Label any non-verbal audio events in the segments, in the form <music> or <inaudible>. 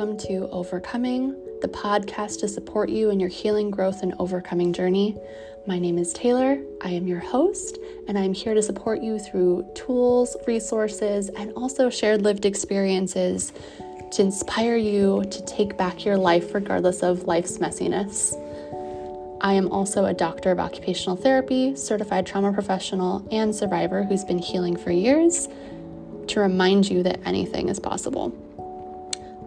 welcome to Overcoming, the podcast to support you in your healing, growth, and overcoming journey. My name is Taelor. I am your host, and I'm here to support you through tools, resources, and also shared lived experiences to inspire you to take back your life regardless of life's messiness. I am also a doctor of occupational therapy, certified trauma professional, and survivor who's been healing for years to remind you that anything is possible.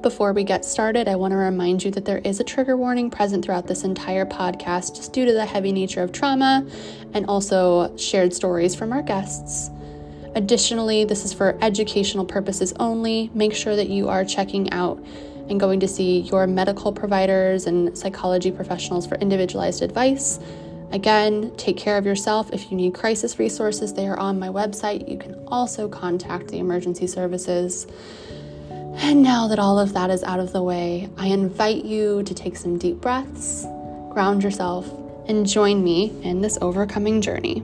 Before we get started, I want to remind you that there is a trigger warning present throughout this entire podcast just due to the heavy nature of trauma and also shared stories from our guests. Additionally, this is for educational purposes only. Make sure that you are checking out and going to see your medical providers and psychology professionals for individualized advice. Again, take care of yourself. If you need crisis resources, they are on my website. You can also contact the emergency services. And now that all of that is out of the way, I invite you to take some deep breaths, ground yourself, and join me in this overcoming journey.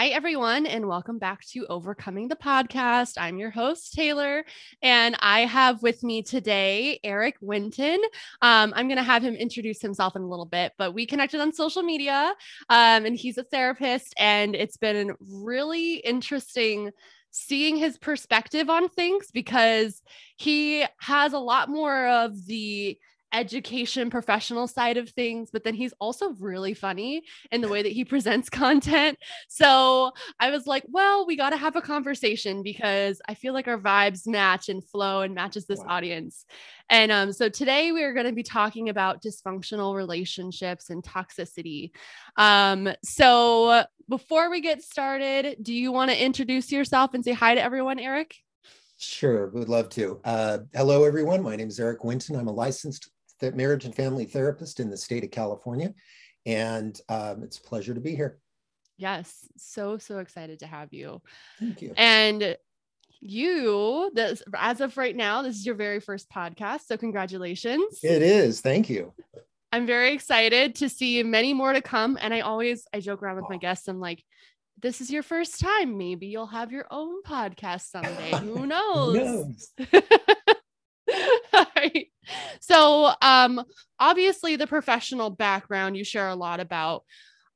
Hi, everyone, and welcome back to Overcoming the Podcast. I'm your host, Taelor, and I have with me today Eric Winton. Um, I'm going to have him introduce himself in a little bit, but we connected on social media, um, and he's a therapist, and it's been really interesting seeing his perspective on things because he has a lot more of the education professional side of things but then he's also really funny in the <laughs> way that he presents content so i was like well we got to have a conversation because i feel like our vibes match and flow and matches this wow. audience and um, so today we are going to be talking about dysfunctional relationships and toxicity um, so before we get started do you want to introduce yourself and say hi to everyone eric Sure, would love to. Uh, hello, everyone. My name is Eric Winton. I'm a licensed marriage and family therapist in the state of California. And um, it's a pleasure to be here. Yes, so, so excited to have you. Thank you. And you, this, as of right now, this is your very first podcast. So, congratulations. It is. Thank you. I'm very excited to see many more to come. And I always, I joke around with my guests. I'm like, this is your first time. Maybe you'll have your own podcast someday. Who <laughs> knows? Who knows? <laughs> right. So, um, obviously, the professional background you share a lot about.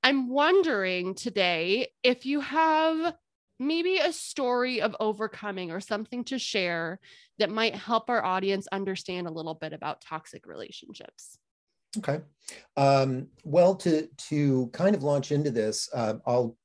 I'm wondering today if you have maybe a story of overcoming or something to share that might help our audience understand a little bit about toxic relationships. Okay. Um, well, to to kind of launch into this, uh, I'll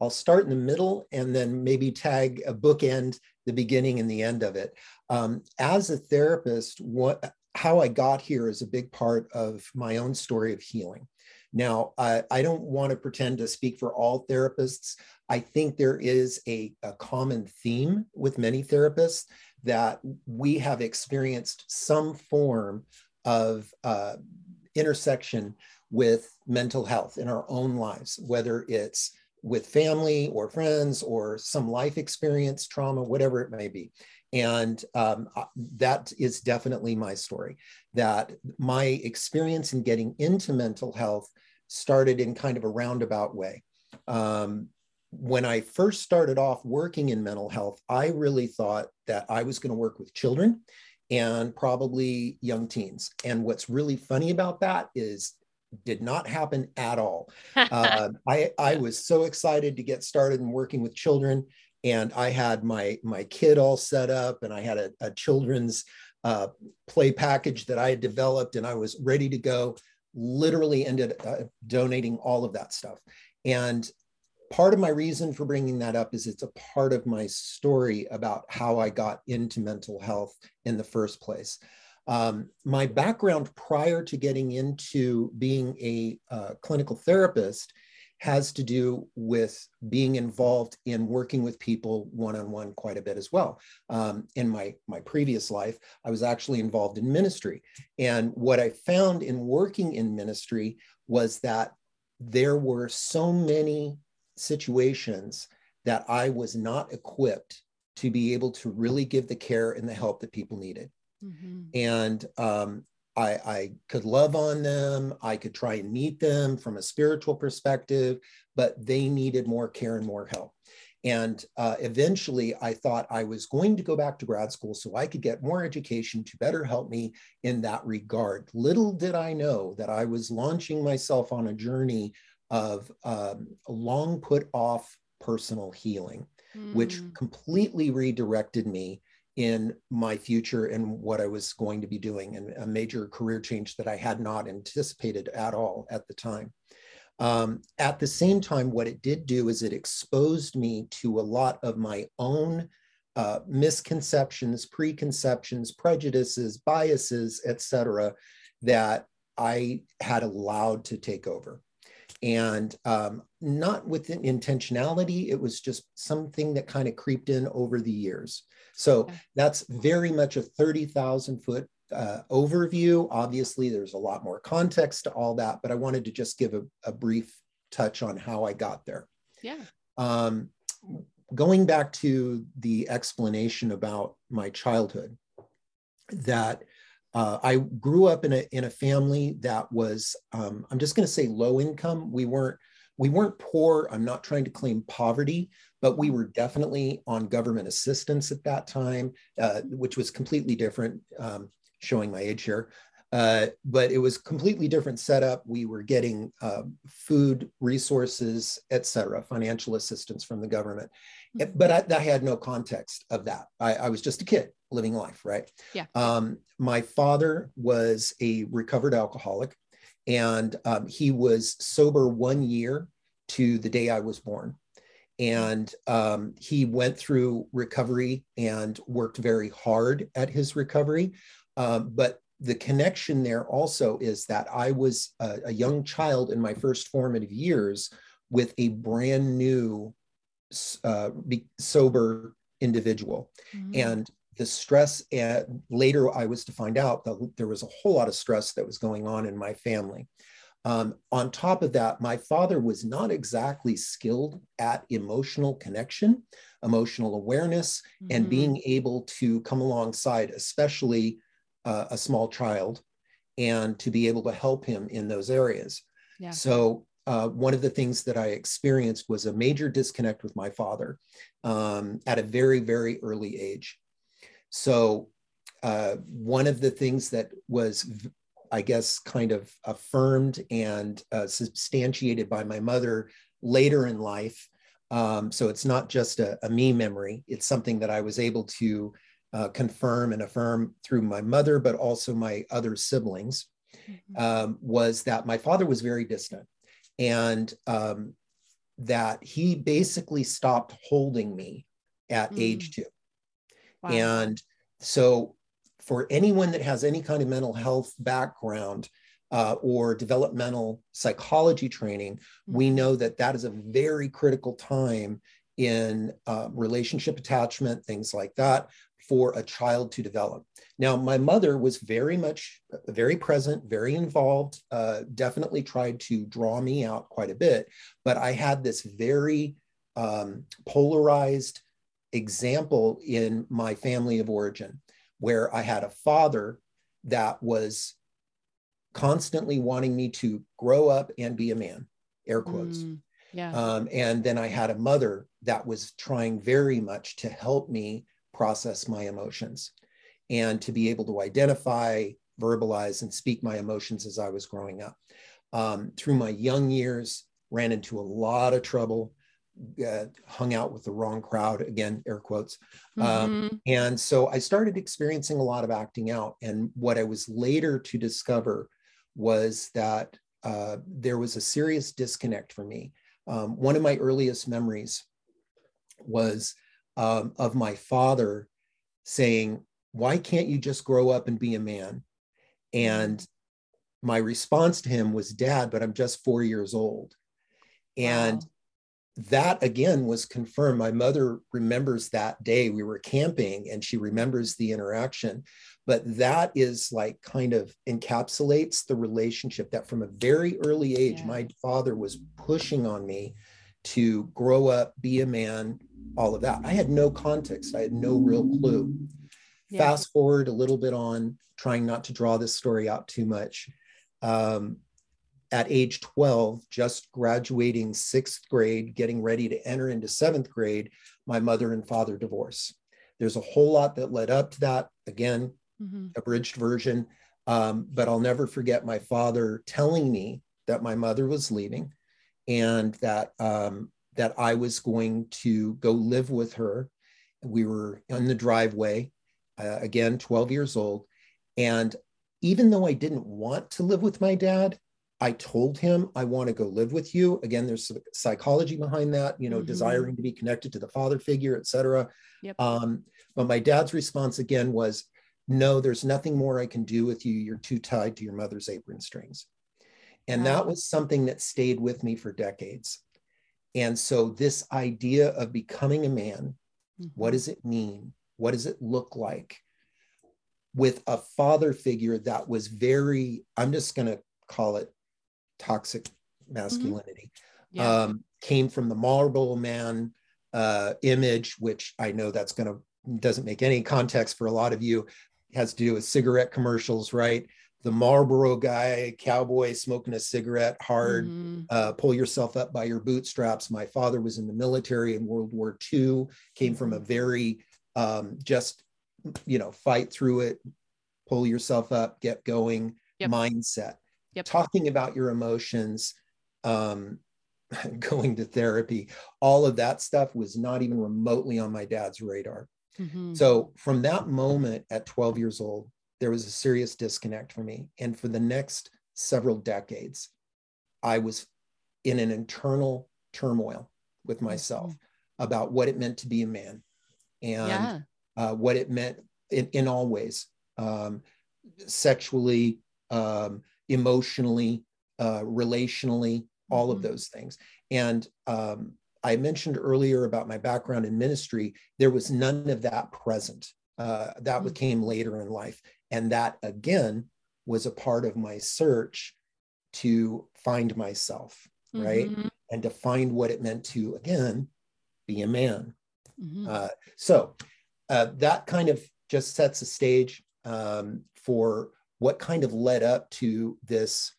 I'll start in the middle and then maybe tag a bookend the beginning and the end of it. Um, as a therapist, what how I got here is a big part of my own story of healing. Now, I, I don't want to pretend to speak for all therapists. I think there is a, a common theme with many therapists that we have experienced some form of uh, intersection with mental health in our own lives, whether it's with family or friends or some life experience, trauma, whatever it may be. And um, uh, that is definitely my story. That my experience in getting into mental health started in kind of a roundabout way. Um, when I first started off working in mental health, I really thought that I was going to work with children and probably young teens. And what's really funny about that is did not happen at all. <laughs> uh, I, I was so excited to get started in working with children. And I had my, my kid all set up and I had a, a children's uh, play package that I had developed and I was ready to go. Literally ended uh, donating all of that stuff. And part of my reason for bringing that up is it's a part of my story about how I got into mental health in the first place. Um, my background prior to getting into being a uh, clinical therapist has to do with being involved in working with people one-on-one quite a bit as well. Um, in my, my previous life, I was actually involved in ministry. And what I found in working in ministry was that there were so many situations that I was not equipped to be able to really give the care and the help that people needed. Mm-hmm. And um, I, I could love on them. I could try and meet them from a spiritual perspective, but they needed more care and more help. And uh, eventually, I thought I was going to go back to grad school so I could get more education to better help me in that regard. Little did I know that I was launching myself on a journey of um, long put off personal healing, mm. which completely redirected me in my future and what I was going to be doing, and a major career change that I had not anticipated at all at the time. Um, at the same time, what it did do is it exposed me to a lot of my own uh, misconceptions, preconceptions, prejudices, biases, etc., that I had allowed to take over. And um, not with intentionality, it was just something that kind of creeped in over the years. So that's very much a 30,000 foot uh, overview. Obviously, there's a lot more context to all that, but I wanted to just give a, a brief touch on how I got there. Yeah. Um, going back to the explanation about my childhood, that uh, I grew up in a in a family that was um, I'm just going to say low income. We weren't we weren't poor. I'm not trying to claim poverty, but we were definitely on government assistance at that time, uh, which was completely different. Um, showing my age here. Uh, but it was completely different setup. We were getting uh, food resources, et cetera, financial assistance from the government. Mm-hmm. But I, I, had no context of that. I, I, was just a kid living life, right? Yeah. Um, my father was a recovered alcoholic, and um, he was sober one year to the day I was born. And um, he went through recovery and worked very hard at his recovery. Um, but the connection there also is that I was a, a, young child in my first formative years with a brand new uh, sober individual. Mm-hmm. And the stress, and later I was to find out that there was a whole lot of stress that was going on in my family. Um, on top of that, my father was not exactly skilled at emotional connection, emotional awareness, mm-hmm. and being able to come alongside, especially uh, a small child and to be able to help him in those areas. Yeah. So uh, one of the things that I experienced was a major disconnect with my father um, at a very, very early age. So uh, one of the things that was, I guess, kind of affirmed and uh, substantiated by my mother later in life. Um, so it's not just a, a me memory, it's something that I was able to uh, confirm and affirm through my mother, but also my other siblings, mm-hmm. um, was that my father was very distant and um, that he basically stopped holding me at mm. age two. Wow. And so, for anyone that has any kind of mental health background, uh, or developmental psychology training, mm-hmm. we know that that is a very critical time in uh, relationship attachment, things like that, for a child to develop. Now, my mother was very much, very present, very involved, uh, definitely tried to draw me out quite a bit, but I had this very um, polarized example in my family of origin where I had a father that was constantly wanting me to grow up and be a man, air quotes. Mm, yeah. Um, and then I had a mother that was trying very much to help me process my emotions and to be able to identify, verbalize, and speak my emotions as I was growing up. Um, through my young years, ran into a lot of trouble, uh, hung out with the wrong crowd, again, air quotes. Um, mm-hmm. Um, and so I started experiencing a lot of acting out. And what I was later to discover was that uh, there was a serious disconnect for me. Um, one of my earliest memories was um, of my father saying, Why can't you just grow up and be a man? And my response to him was, Dad, but I'm just four years old. And wow. that again was confirmed. My mother remembers that day we were camping and she remembers the interaction. But that is like kind of encapsulates the relationship that from a very early age, yeah. my father was pushing on me to grow up, be a man, all of that. I had no context, I had no real clue. Yeah. Fast forward a little bit on, trying not to draw this story out too much. Um, at age 12, just graduating sixth grade, getting ready to enter into seventh grade, my mother and father divorce. There's a whole lot that led up to that. Again, mm-hmm. abridged version. Um, but I'll never forget my father telling me that my mother was leaving and that um, that I was going to go live with her. We were in the driveway, uh, again, 12 years old. And even though I didn't want to live with my dad, I told him I want to go live with you. Again, there's psychology behind that, you know, mm-hmm. desiring to be connected to the father figure, et cetera. Yep. Um, but my dad's response again was, no, there's nothing more I can do with you. You're too tied to your mother's apron strings. And wow. that was something that stayed with me for decades. And so, this idea of becoming a man, mm-hmm. what does it mean? What does it look like? With a father figure that was very, I'm just going to call it toxic masculinity, mm-hmm. yeah. um, came from the Marlboro man uh, image, which I know that's going to doesn't make any context for a lot of you, has to do with cigarette commercials, right? The Marlboro guy, cowboy smoking a cigarette hard, mm-hmm. uh, pull yourself up by your bootstraps. My father was in the military in World War II, came from a mm-hmm. very um, just, you know, fight through it, pull yourself up, get going yep. mindset. Yep. Talking about your emotions, um, <laughs> going to therapy, all of that stuff was not even remotely on my dad's radar. Mm-hmm. So from that moment at 12 years old, there was a serious disconnect for me. And for the next several decades, I was in an internal turmoil with mm-hmm. myself mm-hmm. about what it meant to be a man and yeah. uh, what it meant in, in all ways um, sexually, um, emotionally, uh, relationally, all mm-hmm. of those things. And um, I mentioned earlier about my background in ministry, there was none of that present. Uh, that mm-hmm. came later in life. And that again was a part of my search to find myself, mm-hmm. right? And to find what it meant to, again, be a man. Mm-hmm. Uh, so uh, that kind of just sets the stage um, for what kind of led up to this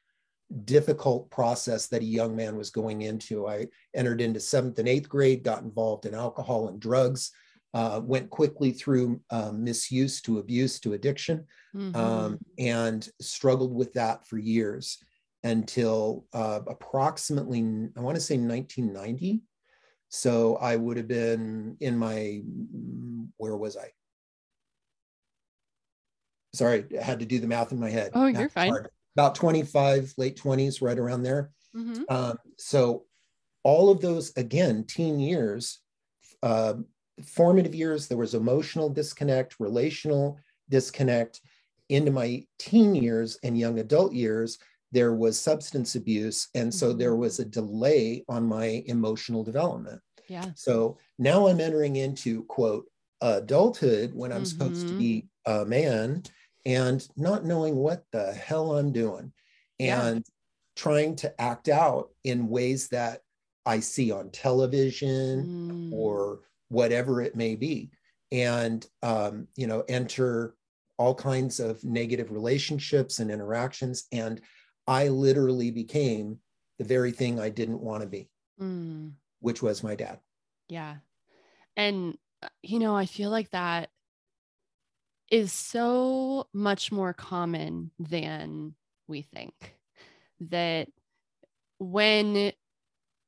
difficult process that a young man was going into. I entered into seventh and eighth grade, got involved in alcohol and drugs, uh, went quickly through um, misuse to abuse to addiction, mm-hmm. um, and struggled with that for years until uh, approximately, I want to say 1990. So I would have been in my, where was I? Sorry, I had to do the math in my head. Oh, you're fine. Hard about 25, late 20s, right around there. Mm-hmm. Um, so all of those, again, teen years, uh, formative years, there was emotional disconnect, relational disconnect. Into my teen years and young adult years, there was substance abuse. And so mm-hmm. there was a delay on my emotional development. Yeah. So now I'm entering into quote adulthood when I'm mm-hmm. supposed to mm-hmm. be a man and not knowing what the hell I'm doing and yeah. trying to act out in ways that I see on television mm. or whatever it may be. And, um, you know, enter all kinds of negative relationships and interactions. And I literally became the very thing I didn't want to be, mm. which was my dad. Yeah. And, uh, you know, I feel like that is so much more common than we think. That when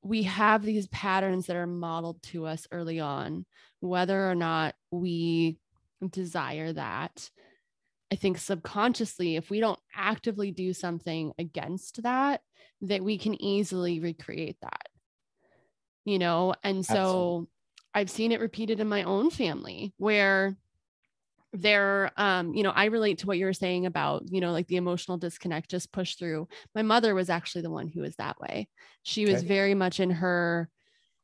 we have these patterns that are modeled to us early on, whether or not we desire that, I think subconsciously, if we don't actively do something against that, that we can easily recreate that. You know, and so Absolutely. I've seen it repeated in my own family where there um you know i relate to what you were saying about you know like the emotional disconnect just push through. My mother was actually the one who was that way. She was okay. very much in her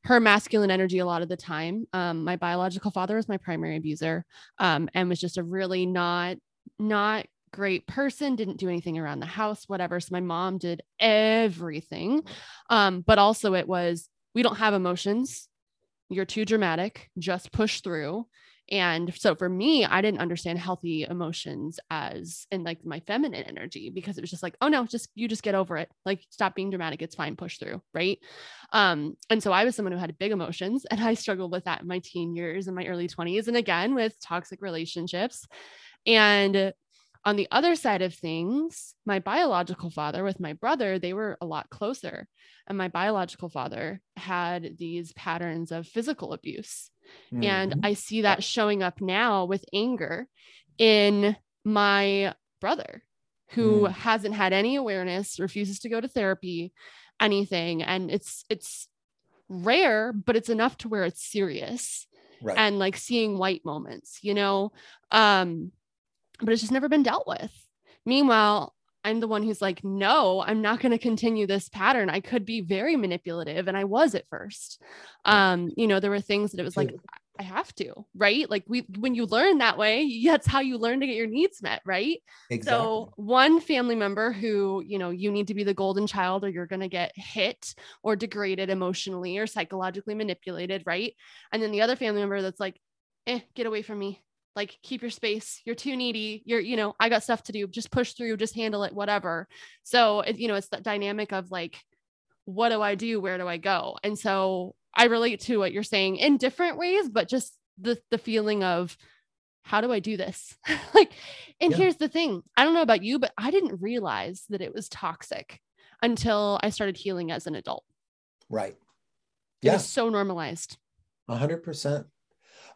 her masculine energy a lot of the time. Um my biological father was my primary abuser um and was just a really not not great person didn't do anything around the house whatever. So my mom did everything. Um but also it was we don't have emotions. You're too dramatic. Just push through And so for me, I didn't understand healthy emotions as in like my feminine energy because it was just like, oh no, just you just get over it. Like stop being dramatic. It's fine, push through. Right. Um, and so I was someone who had big emotions and <laughs> I struggled with that in my teen years and my early 20s. And again with toxic relationships. And on the other side of things, my biological father with my brother, they were a lot closer. And my biological father had these patterns of physical abuse. Mm-hmm. And I see that showing up now with anger in my brother who mm. hasn't had any awareness, refuses to go to therapy, anything. And it's it's rare, but it's enough to where it's serious. Right. And like seeing white moments, you know. Um but it's just never been dealt with. Meanwhile, I'm the one who's like, no, I'm not going to continue this pattern. I could be very manipulative. And I was at first. Um, you know, there were things that it was like, I have to, right? Like we when you learn that way, <laughs> that's how you learn to get your needs met, right? Exactly. So one family member who, you know, you need to be the golden child or you're going to get hit or degraded emotionally or psychologically manipulated, right? And then the other family member that's like, "Eh, get away from me like keep your space you're too needy you're you know i got stuff to do just push through just handle it whatever. So it, you know it's that dynamic of like what do i do? Where do i go? And so i relate to what you're saying in different ways but just the the feeling of how do i do this? <laughs> Like and yeah. here's the thing i don't know about you but i didn't realize that it was toxic until i started healing as an adult. Right. Yeah. so normalized. 100%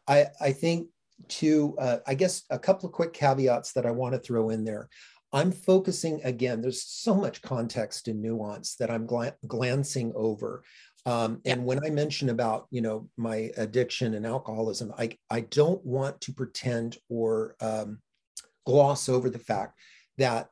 i i think to, uh, I guess, a couple of quick caveats that I want to throw in there. I'm focusing again, there's so much context and nuance that I'm gl- glancing over. Um, and when I mention about, you know, my addiction and alcoholism, I, I don't want to pretend or um, gloss over the fact that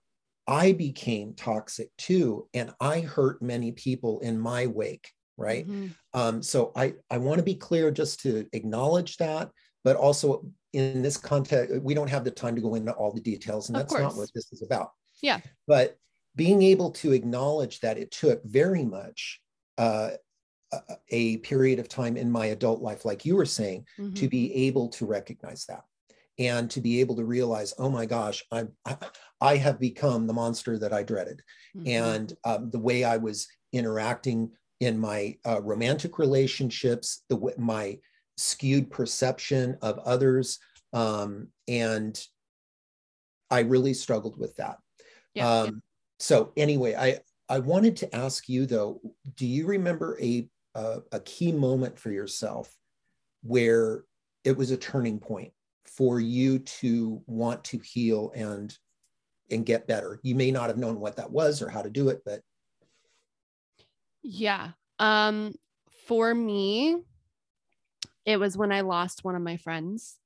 I became toxic too, and I hurt many people in my wake, right? Mm-hmm. Um, so I, I want to be clear just to acknowledge that, but also in this context, we don't have the time to go into all the details, and of that's course. not what this is about. Yeah. But being able to acknowledge that it took very much uh, a period of time in my adult life, like you were saying, mm-hmm. to be able to recognize that and to be able to realize, oh my gosh, I'm, I, I have become the monster that I dreaded. Mm-hmm. And um, the way I was interacting in my uh, romantic relationships, the my skewed perception of others. Um, and I really struggled with that. Yeah, um, yeah. So anyway, I, I wanted to ask you though, do you remember a, a, a key moment for yourself where it was a turning point for you to want to heal and and get better you may not have known what that was or how to do it but yeah um for me it was when I lost one of my friends.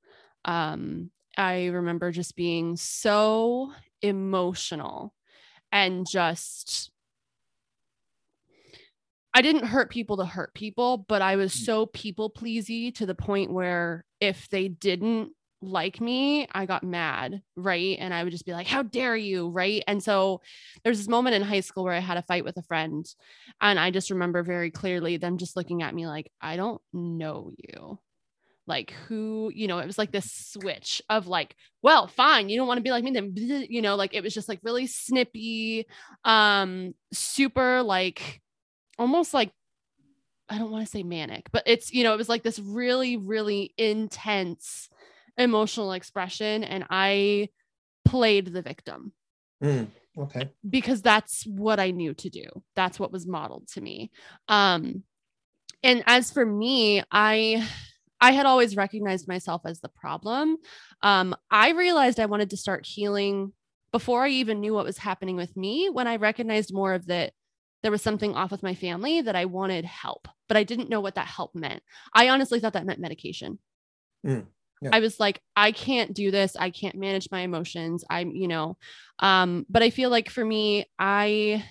Um, I remember just being so emotional and just I didn't hurt people to hurt people, but I was mm. so people pleasy to the point where if they didn't like me, I got mad, right? And I would just be like, "How dare you?" right? And so there's this moment in high school where I had a fight with a friend, and I just remember very clearly them just looking at me like, "I don't know you." Like who, you know, it was like this switch of like, well, fine, you don't want to be like me, then <laughs> you know, like it was just like really snippy, um, super like almost like I don't want to say manic, but it's, you know, it was like this really, really intense emotional expression and I played the victim. Mm, okay. Because that's what I knew to do. That's what was modeled to me. Um and as for me, I I had always recognized myself as the problem. Um I realized I wanted to start healing before I even knew what was happening with me when I recognized more of that there was something off with my family that I wanted help, but I didn't know what that help meant. I honestly thought that meant medication. Mm. Yeah. I was like, I can't do this. I can't manage my emotions. I'm, you know, um, but I feel like for me, I,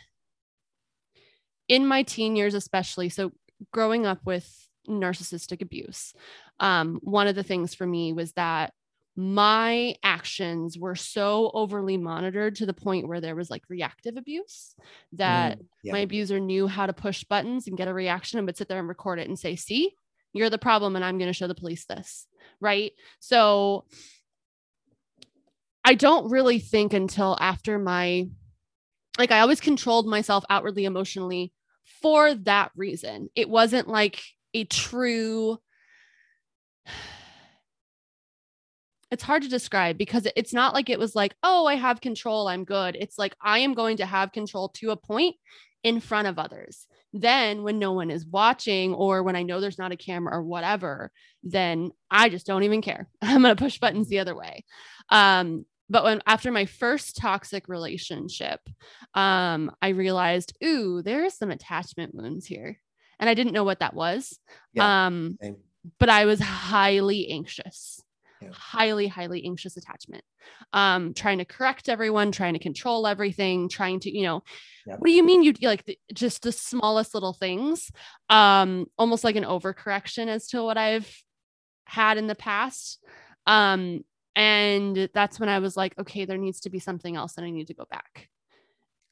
in my teen years, especially, so growing up with narcissistic abuse, um, one of the things for me was that my actions were so overly monitored to the point where there was like reactive abuse that mm, yeah. my abuser knew how to push buttons and get a reaction and would sit there and record it and say, see, you're the problem and I'm going to show the police this. right? So I don't really think until after my like I always controlled myself outwardly emotionally for that reason. It wasn't like a true <sighs> it's hard to describe because it's not like it was like, oh, I have control, I'm good. It's like I am going to have control to a point in front of others. Then, when no one is watching or when I know there's not a camera or whatever, then I just don't even care. <laughs> I'm going to push buttons the other way. Um, but when after my first toxic relationship, um, I realized, ooh, there are some attachment wounds here. And I didn't know what that was. Yeah, um, but I was highly anxious yeah. highly highly anxious attachment. Um trying to correct everyone trying to control everything trying to you know yeah. what do you mean you like the, just the smallest little things? Um almost like an overcorrection as to what i've had in the past. Um and that's when i was like okay there needs to be something else and i need to go back.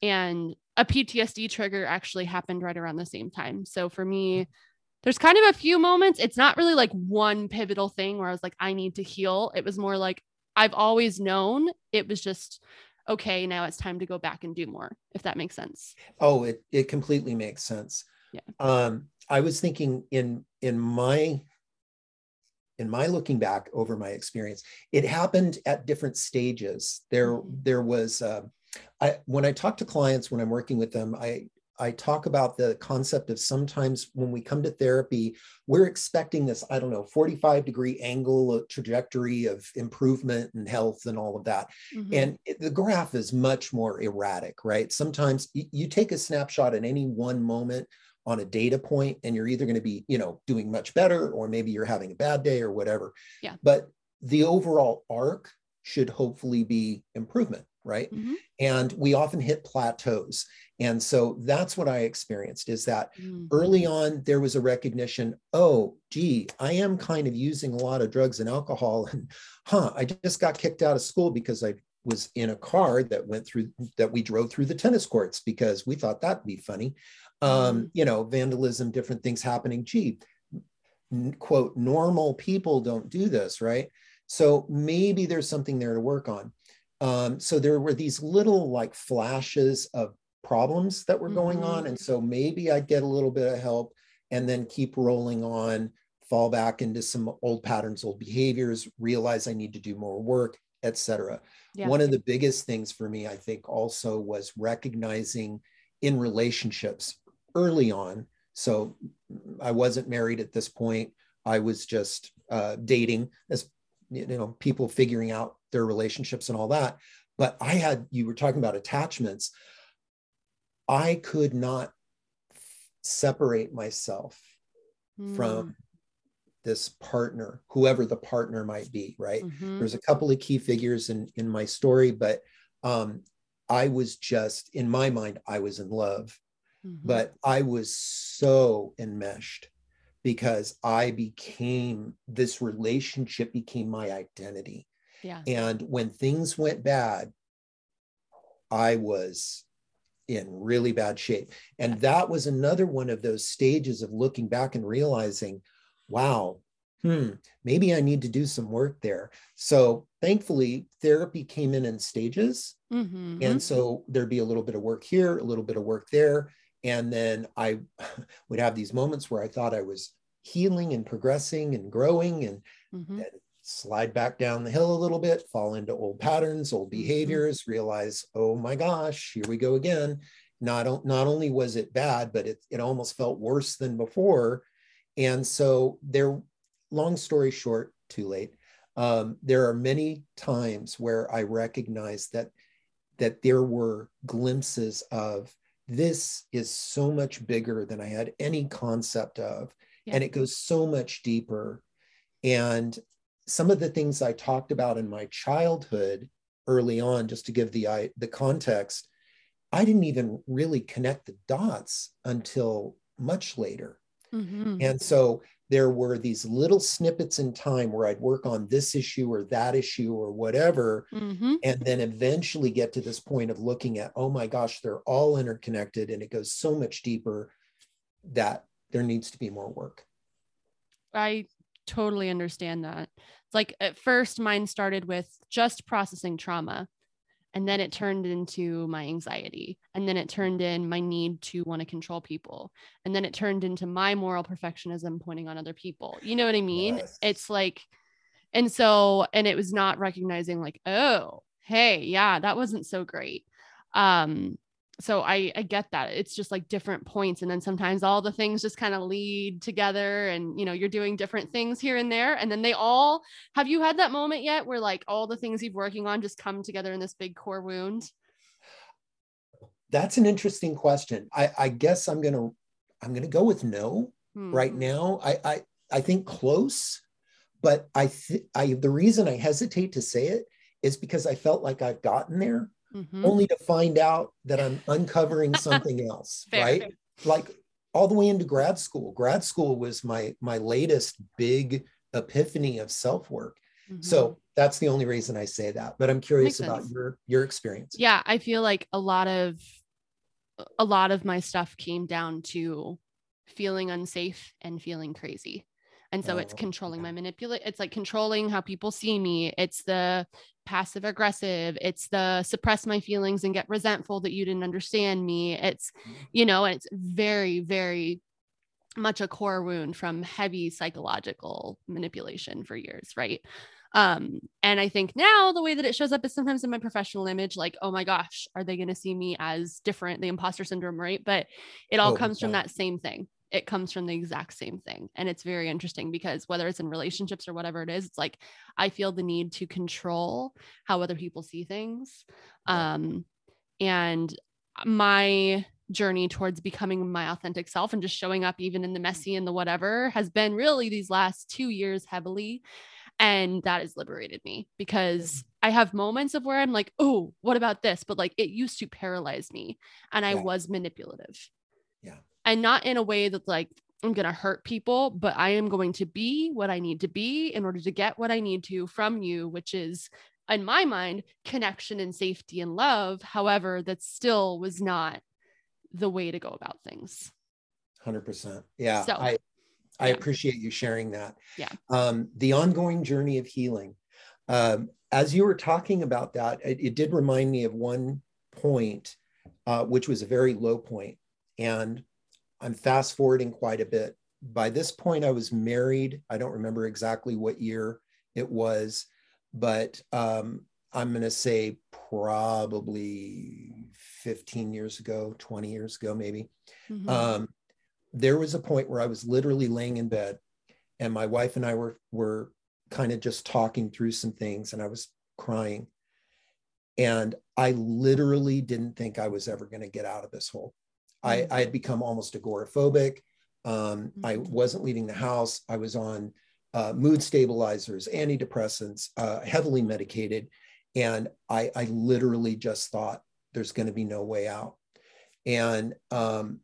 And a ptsd trigger actually happened right around the same time. So for me there's kind of a few moments. It's not really like one pivotal thing where I was like, I need to heal. It was more like I've always known. It was just okay, now it's time to go back and do more, if that makes sense. Oh, it it completely makes sense. Yeah. Um, I was thinking in in my in my looking back over my experience, it happened at different stages. There, mm-hmm. there was uh, I when I talk to clients when I'm working with them, I I talk about the concept of sometimes when we come to therapy, we're expecting this, I don't know, 45 degree angle trajectory of improvement and health and all of that. Mm-hmm. And the graph is much more erratic, right? Sometimes you take a snapshot at any one moment on a data point and you're either going to be, you know, doing much better or maybe you're having a bad day or whatever. Yeah. But the overall arc should hopefully be improvement right mm-hmm. and we often hit plateaus and so that's what I experienced is that mm. early on, there was a recognition oh, gee, I am kind of using a lot of drugs and alcohol. And huh, I just got kicked out of school because I was in a car that went through that we drove through the tennis courts because we thought that'd be funny. Um, mm. You know, vandalism, different things happening. Gee, quote, normal people don't do this, right? So maybe there's something there to work on. Um, so there were these little like flashes of problems that were going mm-hmm. on. And so maybe I'd get a little bit of help and then keep rolling on, fall back into some old patterns, old behaviors, realize I need to do more work, etc. Yeah. One of the biggest things for me, I think, also was recognizing in relationships early on. So I wasn't married at this point. I was just uh, dating as you know, people figuring out their relationships and all that. But I had, you were talking about attachments. I could not separate myself mm. from this partner, whoever the partner might be, right? Mm-hmm. There's a couple of key figures in, in my story, but um, I was just, in my mind, I was in love, mm-hmm. but I was so enmeshed because I became, this relationship became my identity. Yeah. And when things went bad, I was in really bad shape. And that was another one of those stages of looking back and realizing, wow, hmm, maybe I need to do some work there. So thankfully, therapy came in in stages. Mm-hmm. And so there'd be a little bit of work here, a little bit of work there. And then I <laughs> would have these moments where I thought I was healing and progressing and growing and, mm-hmm. Slide back down the hill a little bit, fall into old patterns, old mm-hmm. behaviors, realize, oh my gosh, here we go again. Not, not only was it bad, but it, it almost felt worse than before. And so there, long story short, too late. Um, there are many times where I recognize that that there were glimpses of this is so much bigger than I had any concept of, yeah. and it goes so much deeper. And some of the things I talked about in my childhood early on, just to give the the context, I didn't even really connect the dots until much later. Mm-hmm. And so there were these little snippets in time where I'd work on this issue or that issue or whatever, mm-hmm. and then eventually get to this point of looking at, oh my gosh, they're all interconnected and it goes so much deeper that there needs to be more work. I totally understand that. It's like at first mine started with just processing trauma and then it turned into my anxiety and then it turned in my need to want to control people and then it turned into my moral perfectionism pointing on other people. You know what i mean? Yes. it's like and so and it was not recognizing like oh hey yeah that wasn't so great. Um so I, I get that it's just like different points and then sometimes all the things just kind of lead together and you know you're doing different things here and there and then they all have you had that moment yet where like all the things you've working on just come together in this big core wound? That's an interesting question. I i guess i'm gonna i'm gonna go with no hmm. right now. I i i think close but i th- i the reason i hesitate to say it is because i felt like i've gotten there mm-hmm. only to find out that I'm uncovering <laughs> something else, right? Like all the way into grad school. Grad school was my my latest big epiphany of self work. Mm-hmm. So that's the only reason I say that. But I'm curious about your your experience. Yeah, I feel like a lot of a lot of my stuff came down to feeling unsafe and feeling crazy. And so oh, it's controlling okay. my manipulate. It's like controlling how people see me. It's the passive aggressive. It's the suppress my feelings and get resentful that you didn't understand me. It's, mm-hmm. you know, and it's very, very much a core wound from heavy psychological manipulation for years, right? Um, and I think now the way that it shows up is sometimes in my professional image, like, oh my gosh, are they going to see me as different, the imposter syndrome, right? But it all oh, comes from that same thing it comes from the exact same thing. And it's very interesting because whether it's in relationships or whatever it is, it's like I feel the need to control how other people see things. Um, and my journey towards becoming my authentic self and just showing up even in the messy and the whatever has been really these last two years heavily. And that has liberated me because I have moments of where I'm like, oh, what about this? But like it used to paralyze me and I yeah. was manipulative. Yeah and not in a way that's like I'm going to hurt people, but I am going to be what I need to be in order to get what I need to from you, which is, in my mind, connection and safety and love. However, that still was not the way to go about things. 100%. Yeah. So, I, I yeah. appreciate you sharing that. Yeah. Um, the ongoing journey of healing. Um, as you were talking about that, it, it did remind me of one point, uh, which was a very low point. And I'm fast forwarding quite a bit. By this point, I was married. I don't remember exactly what year it was, but um, I'm going to say probably 15 years ago, 20 years ago, maybe. Mm-hmm. Um, there was a point where I was literally laying in bed, and my wife and I were were kind of just talking through some things, and I was crying. And I literally didn't think I was ever going to get out of this hole. I, mm-hmm. I had become almost agoraphobic. Um, I mm-hmm. wasn't leaving the house. I was on uh, mood stabilizers, antidepressants, uh, heavily medicated. And I, I literally just thought there's going to be no way out. And um,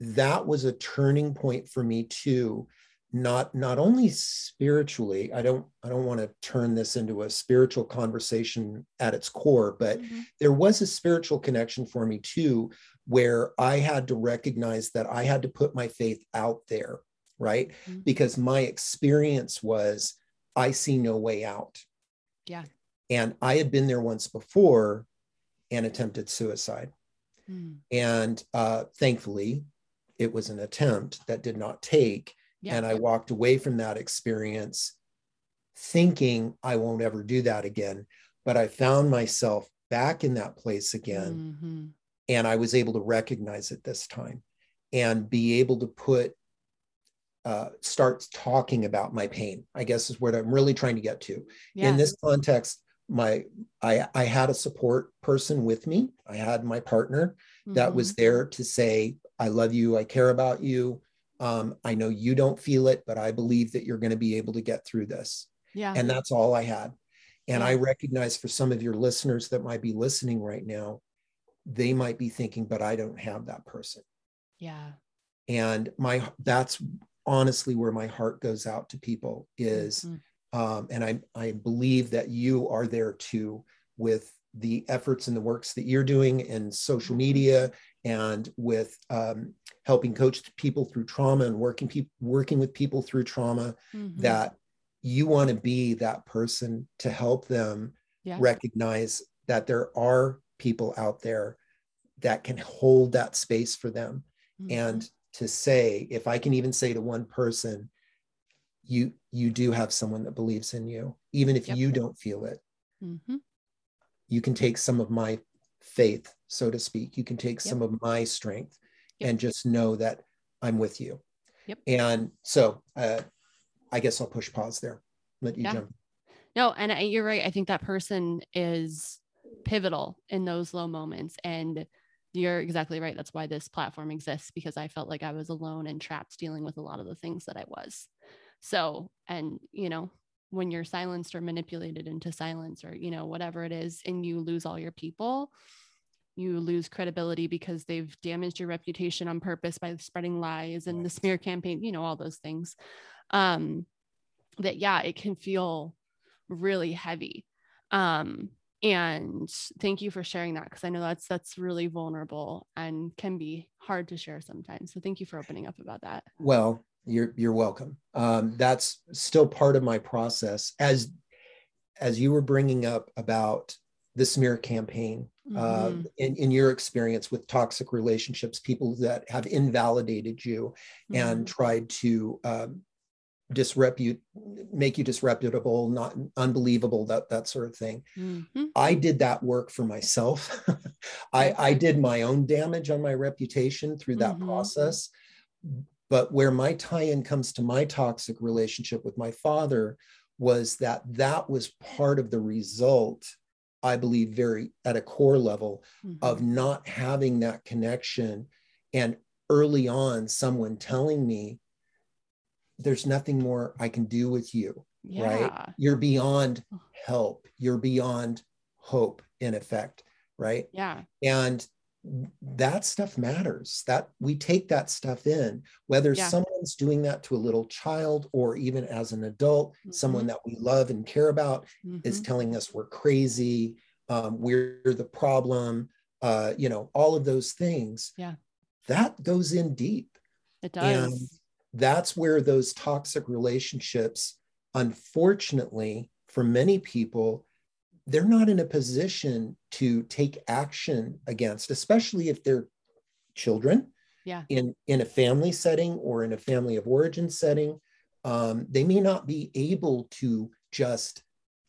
that was a turning point for me too not not only spiritually i don't i don't want to turn this into a spiritual conversation at its core but mm-hmm. there was a spiritual connection for me too where i had to recognize that i had to put my faith out there right mm-hmm. because my experience was i see no way out yeah and i had been there once before and attempted suicide mm. and uh, thankfully it was an attempt that did not take yeah. And I walked away from that experience thinking I won't ever do that again. But I found myself back in that place again. Mm-hmm. And I was able to recognize it this time and be able to put, uh, start talking about my pain, I guess is what I'm really trying to get to. Yeah. In this context, my I, I had a support person with me. I had my partner mm-hmm. that was mm-hmm. there to say, I love you, I care about you. Um, I know you don't feel it, but I believe that you're going to be able to get through this. Yeah. And that's all I had. And yeah. I recognize for some of your listeners that might be listening right now, they might be thinking, but I don't have that person. Yeah. And my that's honestly where my heart goes out to people is mm-hmm. um, and I I believe that you are there too with the efforts and the works that you're doing in social media and with um, helping coach people through trauma and working people working with people through trauma mm-hmm. that you want to be that person to help them yeah. recognize that there are people out there that can hold that space for them mm-hmm. and to say if i can even say to one person you you do have someone that believes in you even if yep. you don't feel it mm-hmm. You can take some of my faith so to speak you can take yep. some of my strength yep. and just know that i'm with you yep. and so uh, i guess i'll push pause there let you yeah. jump no and you're right i think that person is pivotal in those low moments and you're exactly right that's why this platform exists because i felt like i was alone and trapped dealing with a lot of the things that i was so, and, you know, when you're silenced or manipulated into silence or, you know, whatever it is, and you lose all your people, you lose credibility because they've damaged your reputation on purpose by spreading lies and the smear campaign, you know, all those things. Um, that, yeah, it can feel really heavy. Um, and thank you for sharing that because i know that's that's really vulnerable and can be hard to share sometimes so thank you for opening up about that well you're you're welcome. Um, that's still part of my process. As as you were bringing up about the smear campaign, uh, mm-hmm. uh, in, in your experience with toxic relationships, people that have invalidated you mm-hmm. and tried to um, disrepute, make you disreputable, not unbelievable, that that sort of thing. Mm-hmm. I did that work for myself. <laughs> I, I did my own damage on my reputation through that mm-hmm. process but where my tie in comes to my toxic relationship with my father was that that was part of the result, I believe, very at a core level mm-hmm. of not having that connection. And early on, someone telling me, there's nothing more I can do with you, yeah. right? You're beyond help, you're beyond hope, in effect, right? Yeah. And that stuff matters that we take that stuff in whether yeah. someone's doing that to a little child or even as an adult mm-hmm. someone that we love and care about mm-hmm. is telling us we're crazy um, we're the problem uh, you know all of those things yeah that goes in deep it does and that's where those toxic relationships unfortunately for many people they're not in a position to take action against, especially if they're children yeah. in, in a family setting or in a family of origin setting. Um, they may not be able to just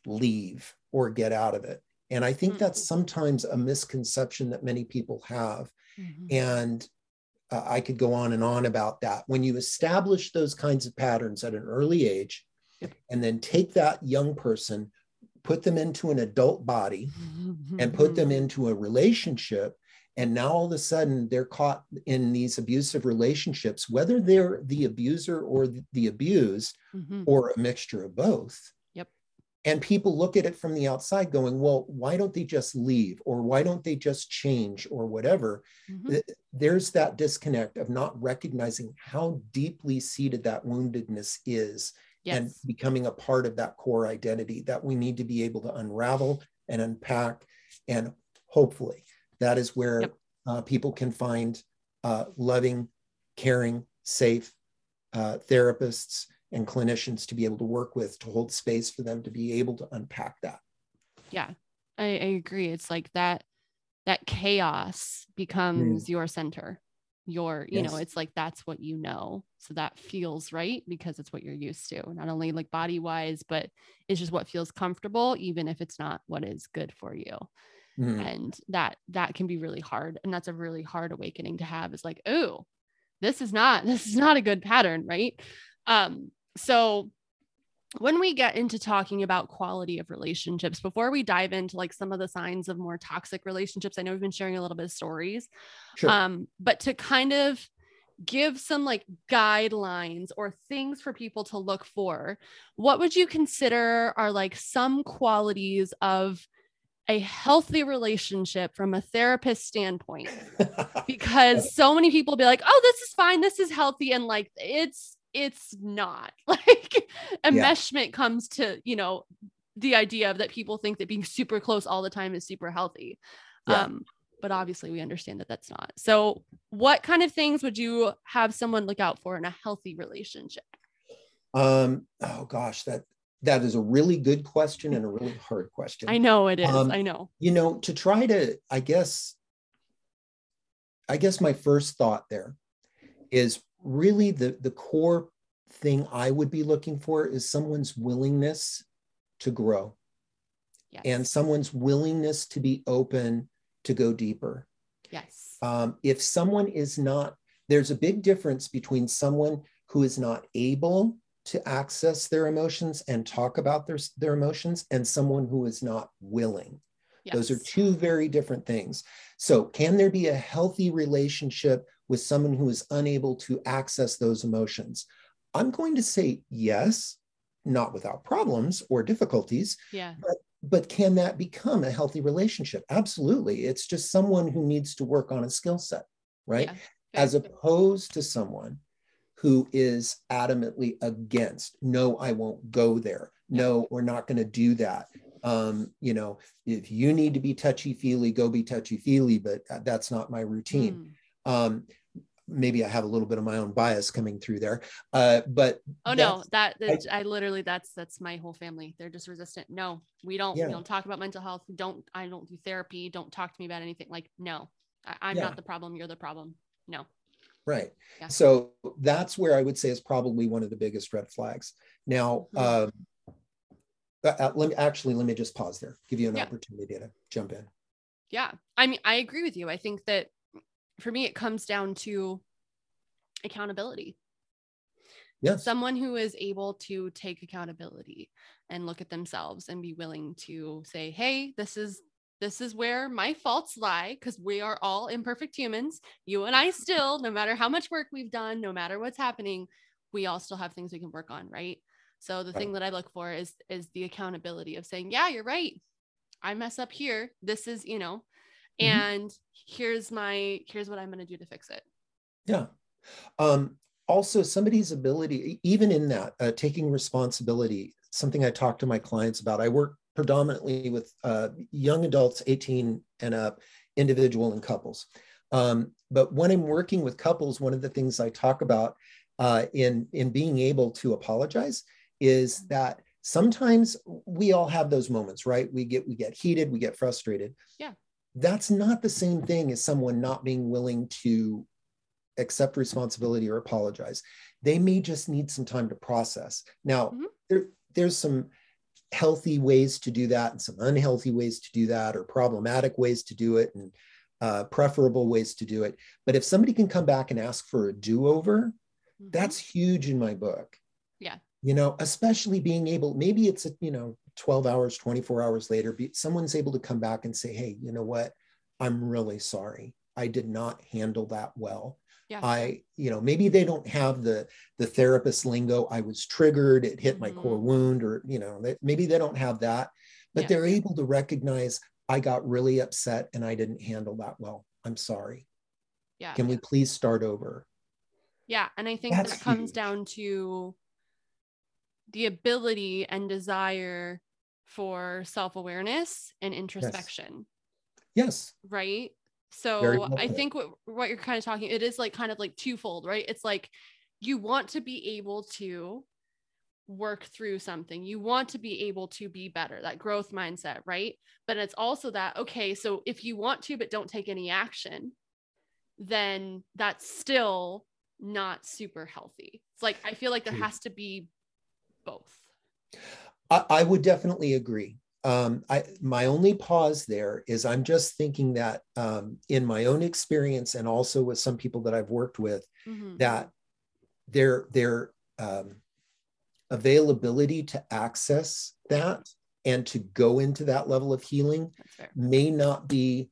leave or get out of it. And I think mm-hmm. that's sometimes a misconception that many people have. Mm-hmm. And uh, I could go on and on about that. When you establish those kinds of patterns at an early age, yep. and then take that young person put them into an adult body and put them into a relationship and now all of a sudden they're caught in these abusive relationships whether they're the abuser or the abused mm-hmm. or a mixture of both. Yep. And people look at it from the outside going well why don't they just leave? Or why don't they just change? or whatever. Mm-hmm. there's that disconnect of not recognizing how deeply seated that woundedness is yes. and becoming a part of that core identity that we need to be able to unravel and unpack. And hopefully, that is where yep. uh, people can find uh, loving, caring, safe uh, therapists and clinicians to be able to work with to hold space for them to be able to unpack that. Yeah, I, I agree. It's like that that chaos becomes mm. your center your you yes. know it's like that's what you know so that feels right because it's what you're used to not only like body wise but it's just what feels comfortable even if it's not what is good for you mm. and that that can be really hard and that's a really hard awakening to have is like oh this is not <laughs> this is not a good pattern right um so when we get into talking about quality of relationships before we dive into like some of the signs of more toxic relationships i know we've been sharing a little bit of stories sure. um but to kind of give some like guidelines or things for people to look for what would you consider are like some qualities of a healthy relationship from a therapist standpoint <laughs> because so many people be like oh this is fine this is healthy and like it's it's not <laughs> like enmeshment yeah. comes to you know the idea of that people think that being super close all the time is super healthy. Yeah. Um, but obviously we understand that that's not. So, what kind of things would you have someone look out for in a healthy relationship? Um, oh gosh, that that is a really good question and a really hard question. I know it is. Um, I know. You know, to try to, I guess, I guess my first thought there is really the the core thing I would be looking for is someone's willingness to grow. Yes. And someone's willingness to be open to go deeper. Yes. Um, if someone is not, there's a big difference between someone who is not able to access their emotions and talk about their, their emotions and someone who is not willing. Yes. Those are two very different things. So, can there be a healthy relationship with someone who is unable to access those emotions? I'm going to say yes, not without problems or difficulties. Yeah. But, but can that become a healthy relationship? Absolutely. It's just someone who needs to work on a skill set, right? Yeah. As opposed to someone who is adamantly against, no, I won't go there. No, we're not going to do that. Um, you know, if you need to be touchy feely, go be touchy feely, but that's not my routine. Mm. Um, maybe I have a little bit of my own bias coming through there. Uh, but oh no, that, that I, I, literally that's that's my whole family. They're just resistant. No, we don't yeah. we don't talk about mental health. We don't I don't do therapy. Don't talk to me about anything. Like no, I, am yeah. not the problem. You're the problem. No. Right. Yeah. So that's where I would say is probably one of the biggest red flags. Now, mm-hmm. um, uh, uh, let me actually let me just pause there. Give you an opportunity to jump in. Yeah, I mean, I agree with you. I think that for me, it comes down to accountability. Yes. Someone who is able to take accountability and look at themselves and be willing to say, "Hey, this is this is where my faults lie because we are all imperfect humans. You and I still, no matter how much work we've done, no matter what's happening, we all still have things we can work on, right? So the right. thing that I look for is is the accountability of saying, yeah, you're right. I mess up here. This is, you know, mm-hmm. and here's my here's what I'm going to do to fix it. Yeah. Um also somebody's ability even in that uh, taking responsibility something i talk to my clients about i work predominantly with uh, young adults 18 and up individual and couples um, but when i'm working with couples one of the things i talk about uh, in in being able to apologize is that sometimes we all have those moments right we get we get heated we get frustrated yeah that's not the same thing as someone not being willing to accept responsibility or apologize. They may just need some time to process. Now mm-hmm. there, there's some healthy ways to do that and some unhealthy ways to do that or problematic ways to do it and uh, preferable ways to do it. But if somebody can come back and ask for a do-over mm-hmm. that's huge in my book. Yeah. You know especially being able maybe it's a, you know 12 hours 24 hours later be, someone's able to come back and say hey you know what i'm really sorry i did not handle that well yeah. i you know maybe they don't have the the therapist lingo i was triggered it hit mm-hmm. my core mm-hmm. wound or you know they, maybe they don't have that but yeah. they're able to recognize i got really upset and i didn't handle that well i'm sorry yeah can we please start over yeah and i think That's that comes huge. down to the ability and desire for self-awareness and introspection. Yes. yes. Right? So I think what what you're kind of talking it is like kind of like twofold, right? It's like you want to be able to work through something. You want to be able to be better, that growth mindset, right? But it's also that okay, so if you want to but don't take any action, then that's still not super healthy. It's like I feel like there has to be both. I, I would definitely agree. Um, I, my only pause there is I'm just thinking that um, in my own experience and also with some people that I've worked with, mm-hmm. that their their um, availability to access that and to go into that level of healing may not be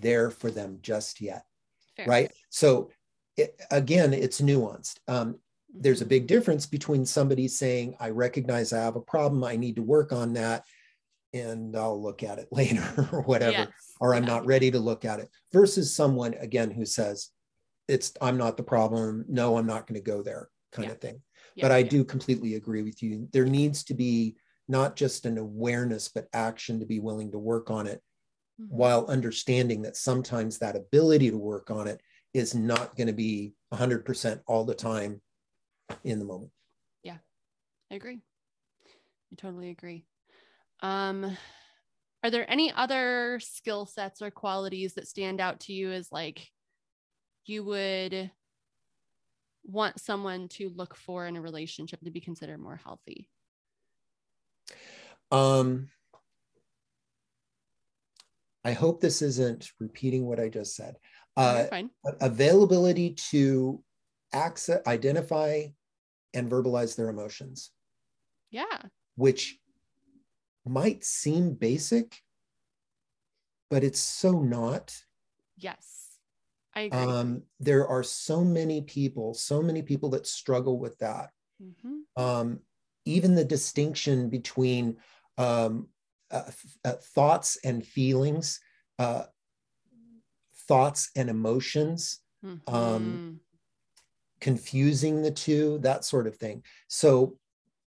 there for them just yet, Fair. right? So it, again, it's nuanced. There's a big difference between somebody saying, I recognize I have a problem, I need to work on that, and I'll look at it <laughs> later or whatever, yes. or I'm yeah. not ready to look at it, versus someone, again, who says, it's I'm not the problem. No, I'm not going to go there, kind yeah. of thing. Yeah, but I do completely agree with you. There needs to be not just an awareness, but action to be willing to work on it Mm-hmm. while understanding that sometimes that ability to work on it is not going to be 100% all the time in the moment. Yeah, I agree. I totally agree. Um, are there any other skill sets or qualities that stand out to you as like you would want someone to look for in a relationship to be considered more healthy? Um, I hope this isn't repeating what I just said. Uh, fine. availability to access, identify, and verbalize their emotions, Yeah. which might seem basic, but it's so not. Yes. I agree. Um, there are so many people, so many people that struggle with that. Mhm. Um, even the distinction between um, uh, uh, thoughts and feelings, uh, thoughts and emotions, Mhm. Confusing the two, that sort of thing. So,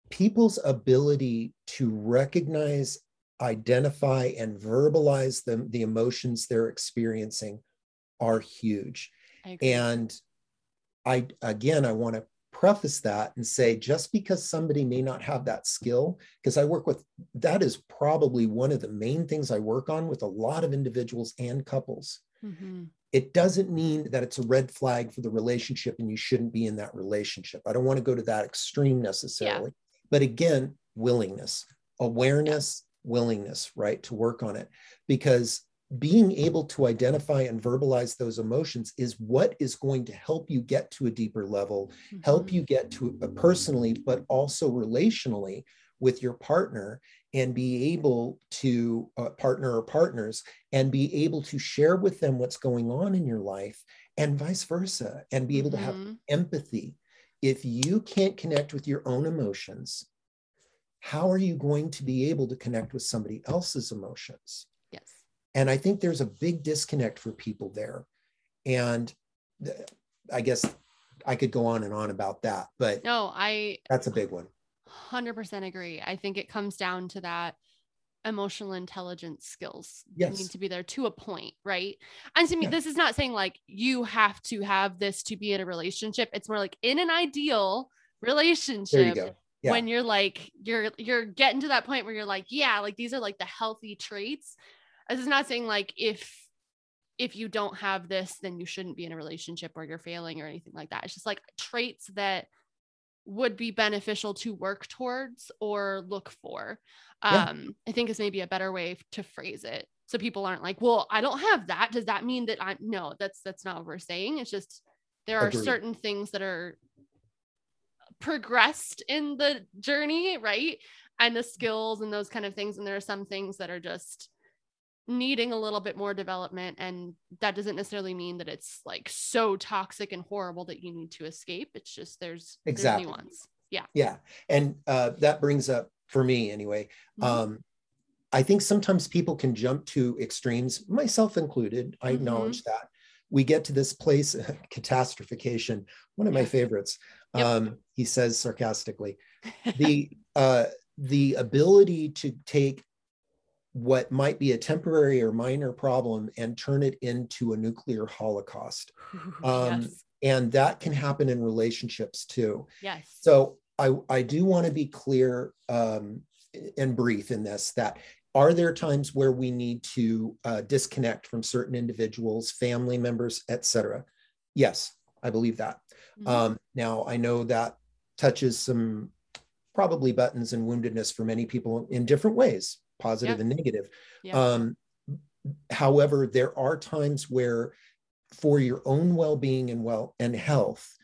people's ability to recognize, identify, and verbalize the, the emotions they're experiencing are huge. I. And I, again, I want to preface that and say just because somebody may not have that skill, because I work with that is probably one of the main things I work on with a lot of individuals and couples. Mhm. It doesn't mean that it's a red flag for the relationship and you shouldn't be in that relationship. I don't want to go to that extreme necessarily. But again, willingness, awareness, willingness, right, to work on it. Because being able to identify and verbalize those emotions is what is going to help you get to a deeper level, help Mhm. you get to personally, but also relationally with your partner and be able to uh, partner or partners and be able to share with them what's going on in your life and vice versa and be able to have Mhm. empathy. If you can't connect with your own emotions, how are you going to be able to connect with somebody else's emotions? Yes. And I think there's a big disconnect for people there. And th- I guess I could go on and on about that, but No, I that's a big one. 100% agree. I think it comes down to that emotional intelligence skills Yes. need to be there to a point, right? And to me, Yeah. this is not saying like you have to have this to be in a relationship. It's more like in an ideal you relationship go. Yeah. when you're like you're you're getting to that point where you're like, yeah, like these are like the healthy traits. This is not saying like if if you don't have this, then you shouldn't be in a relationship or you're failing or anything like that. It's just like traits that would be beneficial to work towards or look for. Yeah. Um, I think is maybe a better way to phrase it. So people aren't like, well, I don't have that. Does that mean that I'm no, that's that's not what we're saying. It's just there are Agreed. certain things that are progressed in the journey, right? And the skills and those kind of things. And there are some things that are just needing a little bit more development. And that doesn't necessarily mean that it's like so toxic and horrible that you need to escape. It's just there's, Exactly. there's nuance. Yeah. Yeah. And uh, that brings up, for me anyway, Mhm. um, I think sometimes people can jump to extremes, myself included. I Mhm. acknowledge that. We get to this place, <laughs> catastrophication, one of my favorites. Yep. Um, he says sarcastically, the uh, the ability to take what might be a temporary or minor problem and turn it into a nuclear holocaust. <laughs> Um, yes. And that can happen in relationships too. Yes. So I, I do want to be clear um, and brief in this that are there times where we need to uh, disconnect from certain individuals, family members, etc.? Yes, I believe that. Mhm. Um, now I know that touches some probably buttons and woundedness for many people in different ways, positive Yeah. and negative. Yeah. Um, however, there are times where for your own well-being and well and health,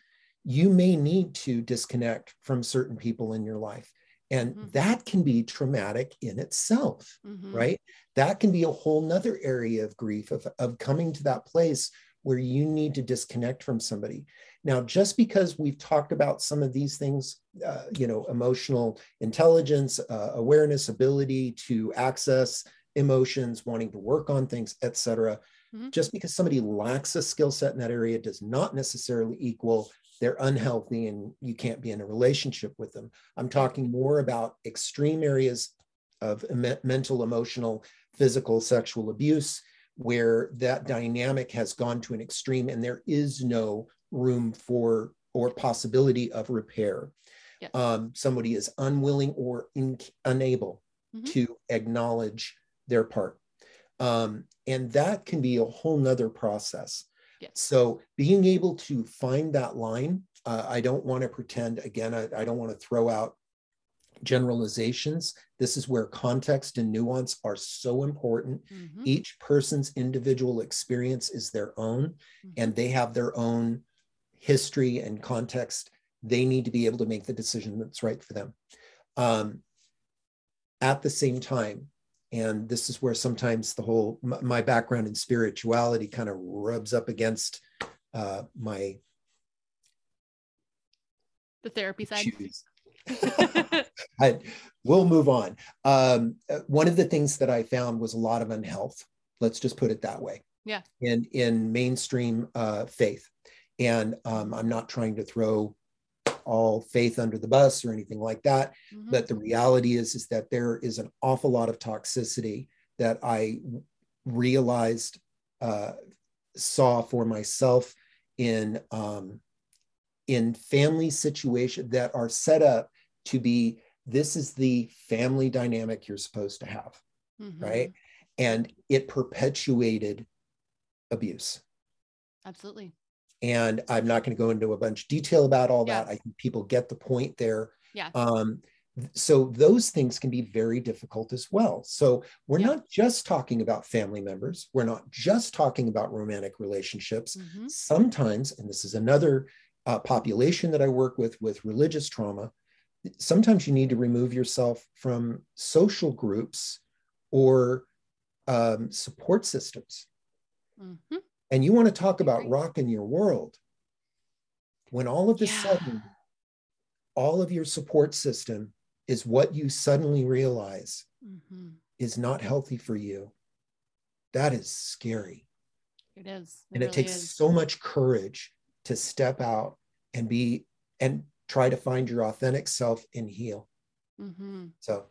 you may need to disconnect from certain people in your life. And Mhm. that can be traumatic in itself, Mhm. right? That can be a whole nother area of grief of, of coming to that place where you need to disconnect from somebody. Now, just because we've talked about some of these things, uh, you know, emotional intelligence, uh, awareness, ability to access emotions, wanting to work on things, etc. Mhm. Just because somebody lacks a skill set in that area does not necessarily equal they're unhealthy and you can't be in a relationship with them. I'm talking more about extreme areas of mental, emotional, physical, sexual abuse, where that dynamic has gone to an extreme and there is no room for or possibility of repair. Yes. Um, somebody is unwilling or in, unable mm-hmm. to acknowledge their part. Um, and that can be a whole nother process. Yes. So being able to find that line, uh, I don't want to pretend, again, I, I don't want to throw out generalizations. This is where context and nuance are so important. Mm-hmm. Each person's individual experience is their own, mm-hmm. and they have their own history and context. They need to be able to make the decision that's right for them. Um, at the same time, and this is where sometimes the whole my background in spirituality kind of rubs up against uh, my the therapy side. <laughs> I, we'll move on. Um, one of the things that I found was a lot of unhealth. Let's just put it that way. Yeah. In in mainstream uh, faith, and um, I'm not trying to throw all faith under the bus or anything like that. Mm-hmm. But the reality is is that there is an awful lot of toxicity that I realized uh, saw for myself in um, in family situations that are set up to be this is the family dynamic you're supposed to have mm-hmm. right and it perpetuated abuse absolutely and i'm not going to go into a bunch of detail about all that i think people get the point there yeah um, so those things can be very difficult as well so we're yeah. not just talking about family members we're not just talking about romantic relationships mm-hmm. sometimes and this is another uh, population that I work with with religious trauma, sometimes you need to remove yourself from social groups or um, support systems. Mm-hmm. And you want to talk about rocking your world. When all of a yeah. sudden, all of your support system is what you suddenly realize mm-hmm. is not healthy for you, that is scary. It is. It and really it takes is. so much courage to step out and be and try to find your authentic self and heal. Mm-hmm. So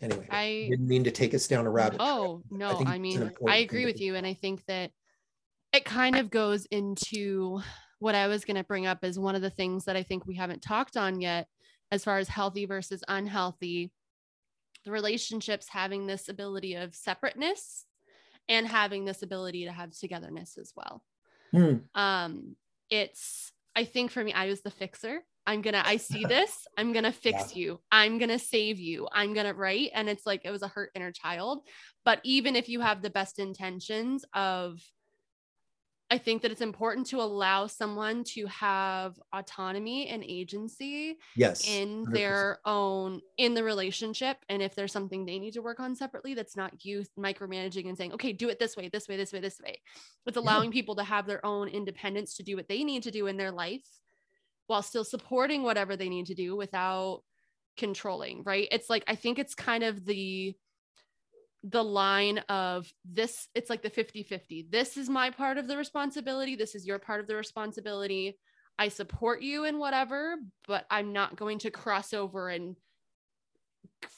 anyway, I didn't mean to take us down a rabbit. Oh no, I, I mean I agree with you, and I think that it kind of goes into what I was going to bring up as one of the things that I think we haven't talked on yet, as far as healthy versus unhealthy. The relationships having this ability of separateness and having this ability to have togetherness as well. Hmm. Um, it's I think for me, I was the fixer. I'm gonna, I see this, I'm gonna fix yeah. you, I'm gonna save you, I'm gonna write. And it's like it was a hurt inner child. But even if you have the best intentions of I think that it's important to allow someone to have autonomy and agency yes, in 100%. their own in the relationship and if there's something they need to work on separately that's not you micromanaging and saying okay do it this way this way this way this way it's allowing yeah. people to have their own independence to do what they need to do in their life while still supporting whatever they need to do without controlling right it's like i think it's kind of the the line of this it's like the 50-50 this is my part of the responsibility. This is your part of the responsibility. I support you in whatever but i'm not going to cross over and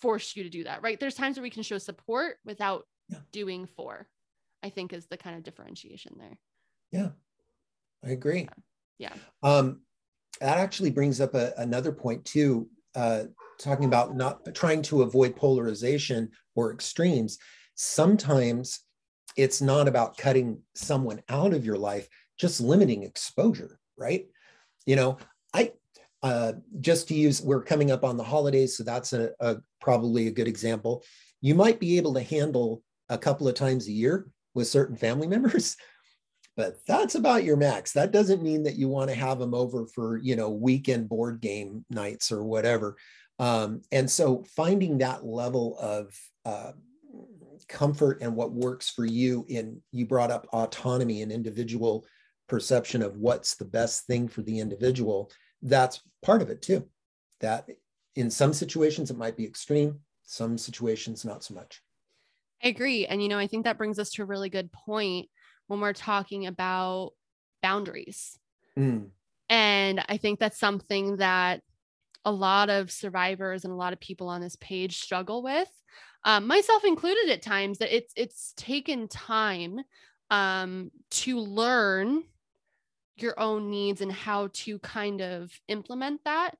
force you to do that right? There's times where we can show support without yeah. doing for i think is the kind of differentiation there. Yeah i agree. Yeah, yeah. um that actually brings up a, another point too uh, talking about not trying to avoid polarization or extremes, sometimes it's not about cutting someone out of your life, just limiting exposure, right? You know, I uh, just to use, we're coming up on the holidays, so that's a, a probably a good example. You might be able to handle a couple of times a year with certain family <laughs> members but that's about your max. That doesn't mean that you want to have them over for you know weekend board game nights or whatever. Um, and so finding that level of uh, comfort and what works for you in you brought up autonomy and individual perception of what's the best thing for the individual that's part of it too. That in some situations it might be extreme some situations not so much. I agree. And you know i think that brings us to a really good point when we're talking about boundaries mm. And I think that's something that a lot of survivors and a lot of people on this page struggle with, um, myself included at times, that it's it's taken time um, to learn your own needs and how to kind of implement that.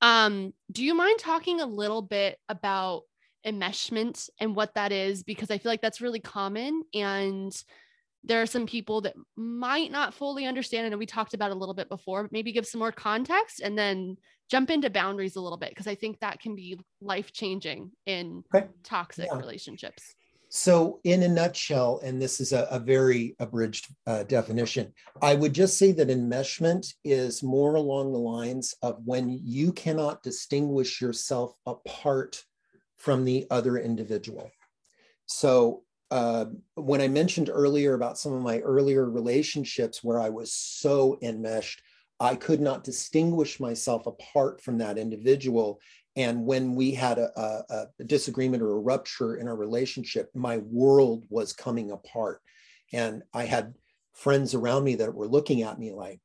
Um, do you mind talking a little bit about enmeshment and what that is? Because I feel like that's really common and there are some people that might not fully understand it and we talked about a little bit before maybe give some more context and then jump into boundaries a little bit because i think that can be life changing in okay. toxic yeah. relationships so in a nutshell and this is a, a very abridged uh, definition i would just say that enmeshment is more along the lines of when you cannot distinguish yourself apart from the other individual so uh, when I mentioned earlier about some of my earlier relationships where I was so enmeshed, I could not distinguish myself apart from that individual. And when we had a, a, a disagreement or a rupture in our relationship, my world was coming apart. And I had friends around me that were looking at me like,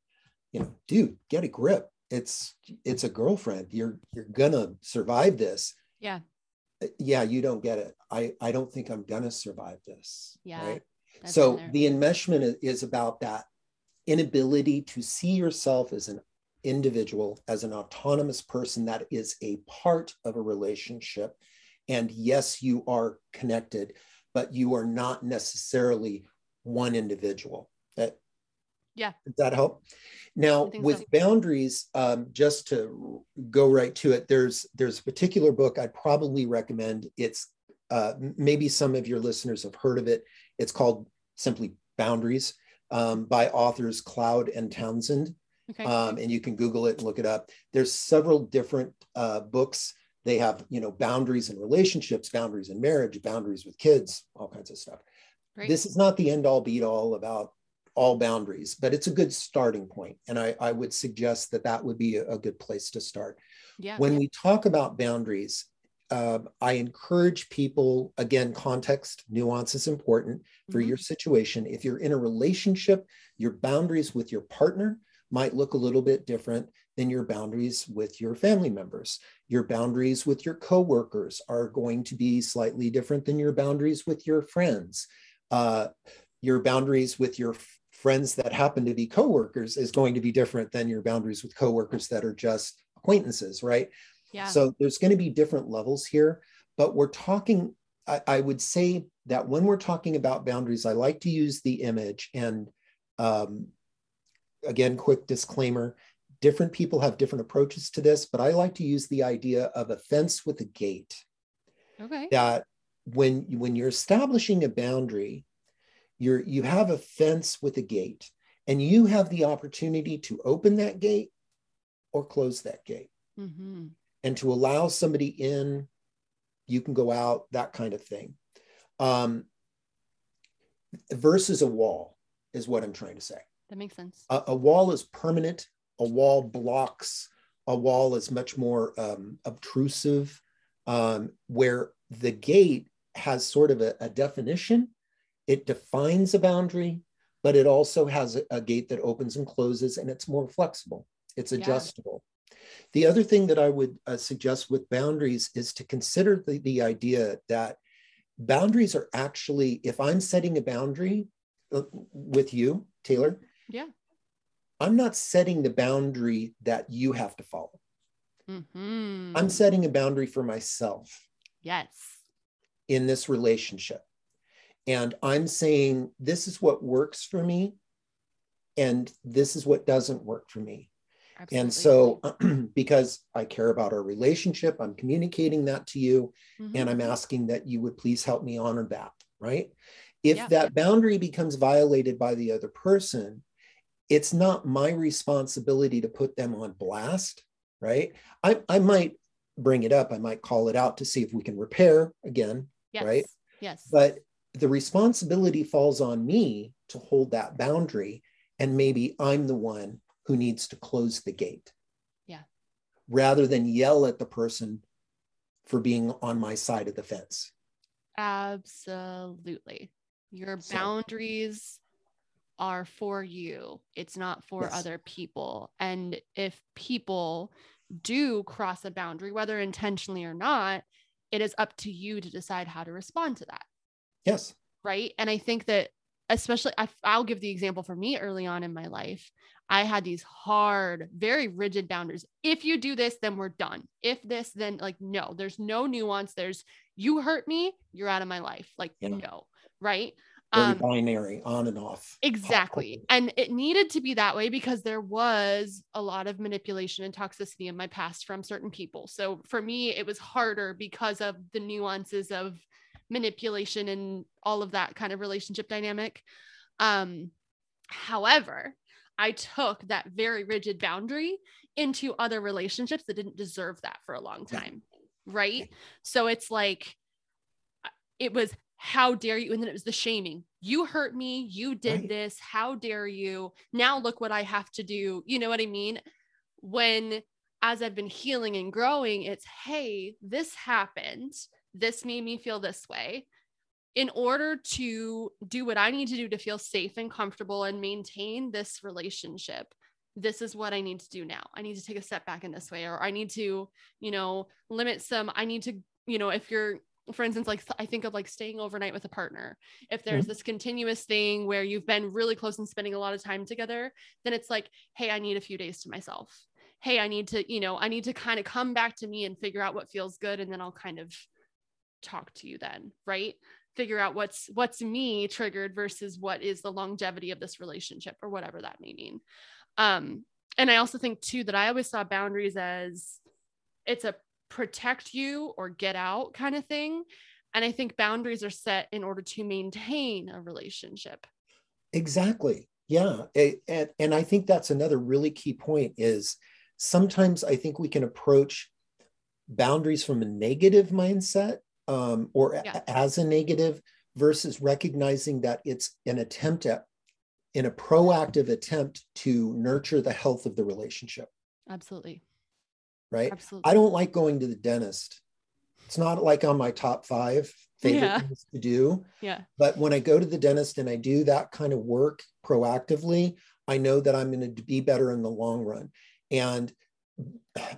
you know, dude, get a grip. It's it's a girlfriend. You're you're gonna survive this. Yeah yeah you don't get it i i don't think i'm gonna survive this yeah right? so the enmeshment is about that inability to see yourself as an individual as an autonomous person that is a part of a relationship. And yes you are connected but you are not necessarily one individual. That yeah. Does that help? Now with so. boundaries um, just to go right to it there's there's a particular book i'd probably recommend. It's uh, maybe some of your listeners have heard of it it's called simply boundaries um, by authors cloud and townsend okay. um, and you can google it and look it up there's several different uh, books they have you know boundaries in relationships boundaries in marriage boundaries with kids all kinds of stuff Great. this is not the end all beat all about all boundaries, but it's a good starting point. And I, I would suggest that that would be a, a good place to start. Yeah. When we talk about boundaries, uh, I encourage people, again, context, nuance is important for mm-hmm. your situation. If you're in a relationship, your boundaries with your partner might look a little bit different than your boundaries with your family members. Your boundaries with your coworkers are going to be slightly different than your boundaries with your friends. Uh, your boundaries with your friends that happen to be coworkers is going to be different than your boundaries with coworkers that are just acquaintances, right? Yeah. So there's going to be different levels here, but we're talking. I, I, would say that when we're talking about boundaries, I like to use the image. And um, again, quick disclaimer: different people have different approaches to this, but I like to use the idea of a fence with a gate. Okay. That when when you're establishing a boundary, you're you have a fence with a gate and you have the opportunity to open that gate or close that gate mm-hmm. And to allow somebody in you can go out that kind of thing. Um, versus a wall is what i'm trying to say. That makes sense. A, a wall is permanent. A wall blocks. A wall is much more um, obtrusive um, where the gate has sort of a, a definition. It defines a boundary, but it also has a, a gate that opens and closes and it's more flexible. It's adjustable. The other thing that I would uh, suggest with boundaries is to consider the, the idea that boundaries are actually, if I'm setting a boundary uh, with you, Taelor, yeah, I'm not setting the boundary that you have to follow. Mm-hmm. I'm setting a boundary for myself. Yes. In this relationship and I'm saying this is what works for me and this is what doesn't work for me. Absolutely. And so, <clears throat> because I care about our relationship, I'm communicating that to you mm-hmm. and I'm asking that you would please help me honor that, right? If yeah. that boundary becomes violated by the other person, it's not my responsibility to put them on blast, right? I, I might bring it up, I might call it out to see if we can repair again, yes. right? Yes. But the responsibility falls on me to hold that boundary. And maybe I'm the one who needs to close the gate. Yeah. Rather than yell at the person for being on my side of the fence. Absolutely. Your so, boundaries are for you. It's not for Yes. other people. And if people do cross a boundary, whether intentionally or not, it is up to you to decide how to respond to that. Yes. Right. And I think that, especially, I, I'll give the example for me early on in my life. I had these hard, very rigid boundaries. If you do this, then we're done. If this, then like, no, there's no nuance. There's, you hurt me, you're out of my life. Like, Yeah. no. Right. Very Um, binary, on and off. Exactly. And it needed to be that way because there was a lot of manipulation and toxicity in my past from certain people. So for me, it was harder because of the nuances of manipulation and all of that kind of relationship dynamic. Um, however, I took that very rigid boundary into other relationships that didn't deserve that for a long time. Right. So it's like, it was how dare you and then it was the shaming. You hurt me. You did Right. this. How dare you? Now look what i have to do. You know what i mean? When as i've been healing and growing it's hey this happened. This made me feel this way in order to do what i need to do to feel safe and comfortable and maintain this relationship this is what i need to do now. I need to take a step back in this way or i need to you know limit some i need to you know if you're for instance like i think of like staying overnight with a partner. If there's mm-hmm. this continuous thing where you've been really close and spending a lot of time together then it's like hey i need a few days to myself. Hey i need to you know i need to kind of come back to me and figure out what feels good and then i'll kind of talk to you then right figure out what's what's me triggered versus what is the longevity of this relationship or whatever that may mean um and i also think too that i always saw boundaries as it's a protect you or get out kind of thing and i think boundaries are set in order to maintain a relationship Exactly. Yeah. And, and I think that's another really key point is sometimes I think we can approach boundaries from a negative mindset um, or a- as a negative versus recognizing that it's an attempt at in a proactive attempt to nurture the health of the relationship, absolutely right? absolutely I don't like going to the dentist. It's not like on my top five favorite Yeah. things to do. yeah But when I go to the dentist and I do that kind of work proactively, I know that I'm going to be better in the long run. And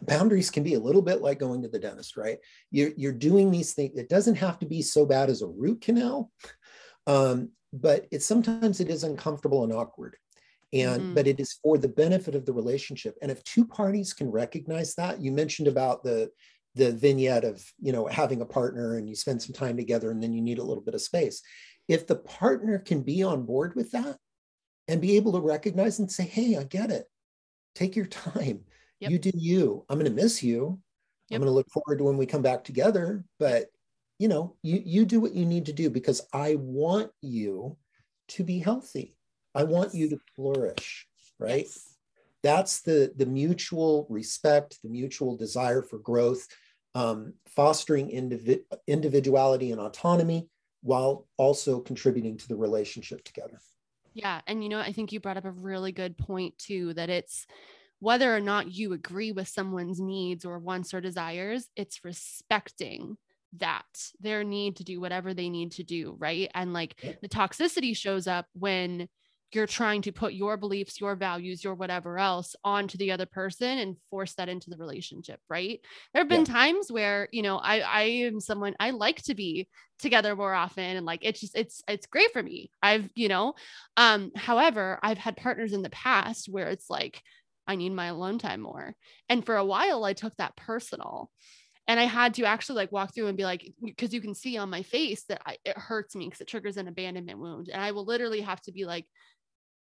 boundaries can be a little bit like going to the dentist, right? You're, you're doing these things. It doesn't have to be so bad as a root canal, um, but it sometimes it is uncomfortable and awkward. And Mhm. but it is for the benefit of the relationship. And if two parties can recognize that, you mentioned about the the vignette of you know having a partner and you spend some time together and then you need a little bit of space if the partner can be on board with that and be able to recognize and say hey i get it take your time Yep. you do you i'm going to miss you Yep. i'm going to look forward to when we come back together but you know you you do what you need to do because i want you to be healthy i want you to flourish right Yes. that's the the mutual respect the mutual desire for growth um, fostering indivi- individuality and autonomy while also contributing to the relationship together Yeah. And, you know, I think you brought up a really good point too that it's whether or not you agree with someone's needs or wants or desires, it's respecting that their need to do whatever they need to do. Right. And like the toxicity shows up when you're trying to put your beliefs, your values, your whatever else onto the other person and force that into the relationship. Right. There have been Yeah. times where, you know, I, I am someone I like to be together more often and like it's just it's it's great for me i've you know um however i've had partners in the past where it's like i need my alone time more and for a while i took that personal and i had to actually like walk through and be like because you can see on my face that I, it hurts me because it triggers an abandonment wound and i will literally have to be like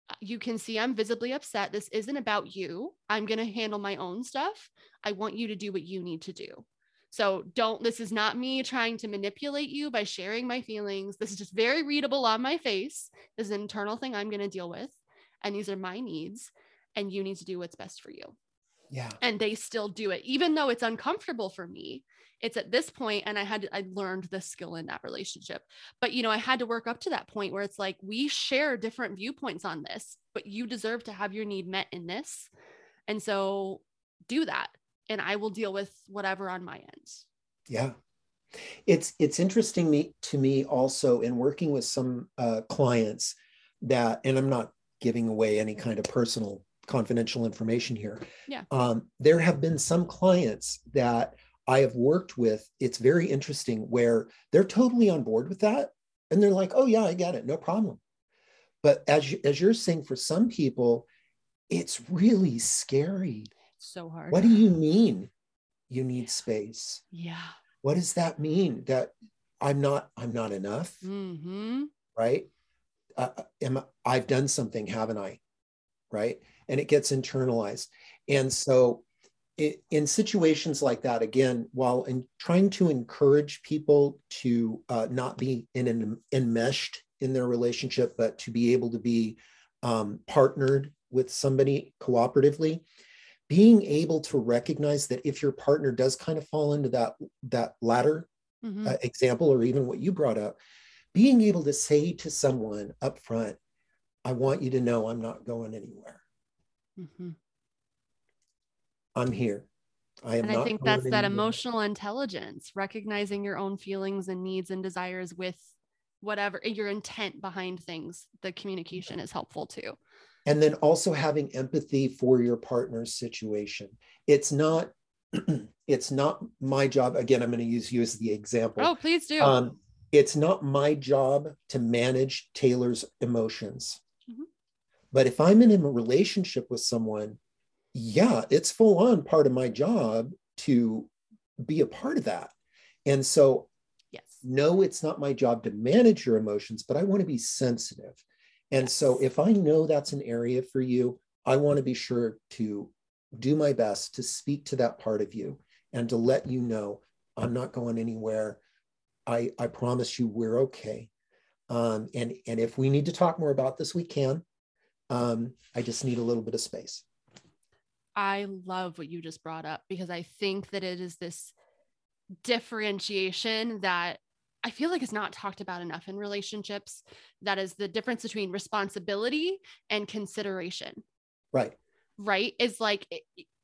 "Uh, you can see i'm visibly upset this isn't about you i'm going to handle my own stuff i want you to do what you need to do so don't, this is not me trying to manipulate you by sharing my feelings. This is just very readable on my face. This is an internal thing I'm going to deal with. And these are my needs. And you need to do what's best for you. yeah And they still do it, even though it's uncomfortable for me. It's at this point, and I had I learned the skill in that relationship. But you know, I had to work up to that point where it's like we share different viewpoints on this, but you deserve to have your need met in this. And so do that and I will deal with whatever on my end. yeah it's it's interesting me to me also in working with some uh, clients that and i'm not giving away any kind of personal confidential information here. Yeah. Um, there have been some clients that I have worked with. It's very interesting where they're totally on board with that. And they're like, oh, yeah, I get it. No problem. But as, you, as you're saying, for some people, it's really scary. So hard. What do you mean you need space? Yeah. What does that mean? That I'm not, I'm not enough, Mm-hmm. right? Uh, am I, I've done something, haven't I? Right. And it gets internalized. And so it, in situations like that, again, while in trying to encourage people to uh, not be in an enmeshed in their relationship, but to be able to be um, partnered with somebody cooperatively, being able to recognize that if your partner does kind of fall into that that latter Mm-hmm. uh, example, or even what you brought up, being able to say to someone up front, "I want you to know I'm not going anywhere. Mm-hmm. I'm here. I am And not." I think that's that anywhere." emotional intelligence, recognizing your own feelings and needs and desires with whatever your intent behind things. The communication is helpful too. and then also having empathy for your partner's situation it's not <clears throat> it's not my job again i'm going to use you as the example Oh, please do. um, it's not my job to manage Taelor's emotions Mhm. But if i'm in a relationship with someone yeah it's full on part of my job to be a part of that and so yes. no, it's not my job to manage your emotions, but I want to be sensitive. And so if I know that's an area for you, I want to be sure to do my best to speak to that part of you and to let you know I'm not going anywhere. I, I promise you we're okay. Um, and, and if we need to talk more about this, we can. Um, I just need a little bit of space. I love what you just brought up because I think that it is this differentiation that I feel like is not talked about enough in relationships. That is the difference between responsibility and consideration, Right. right? Is like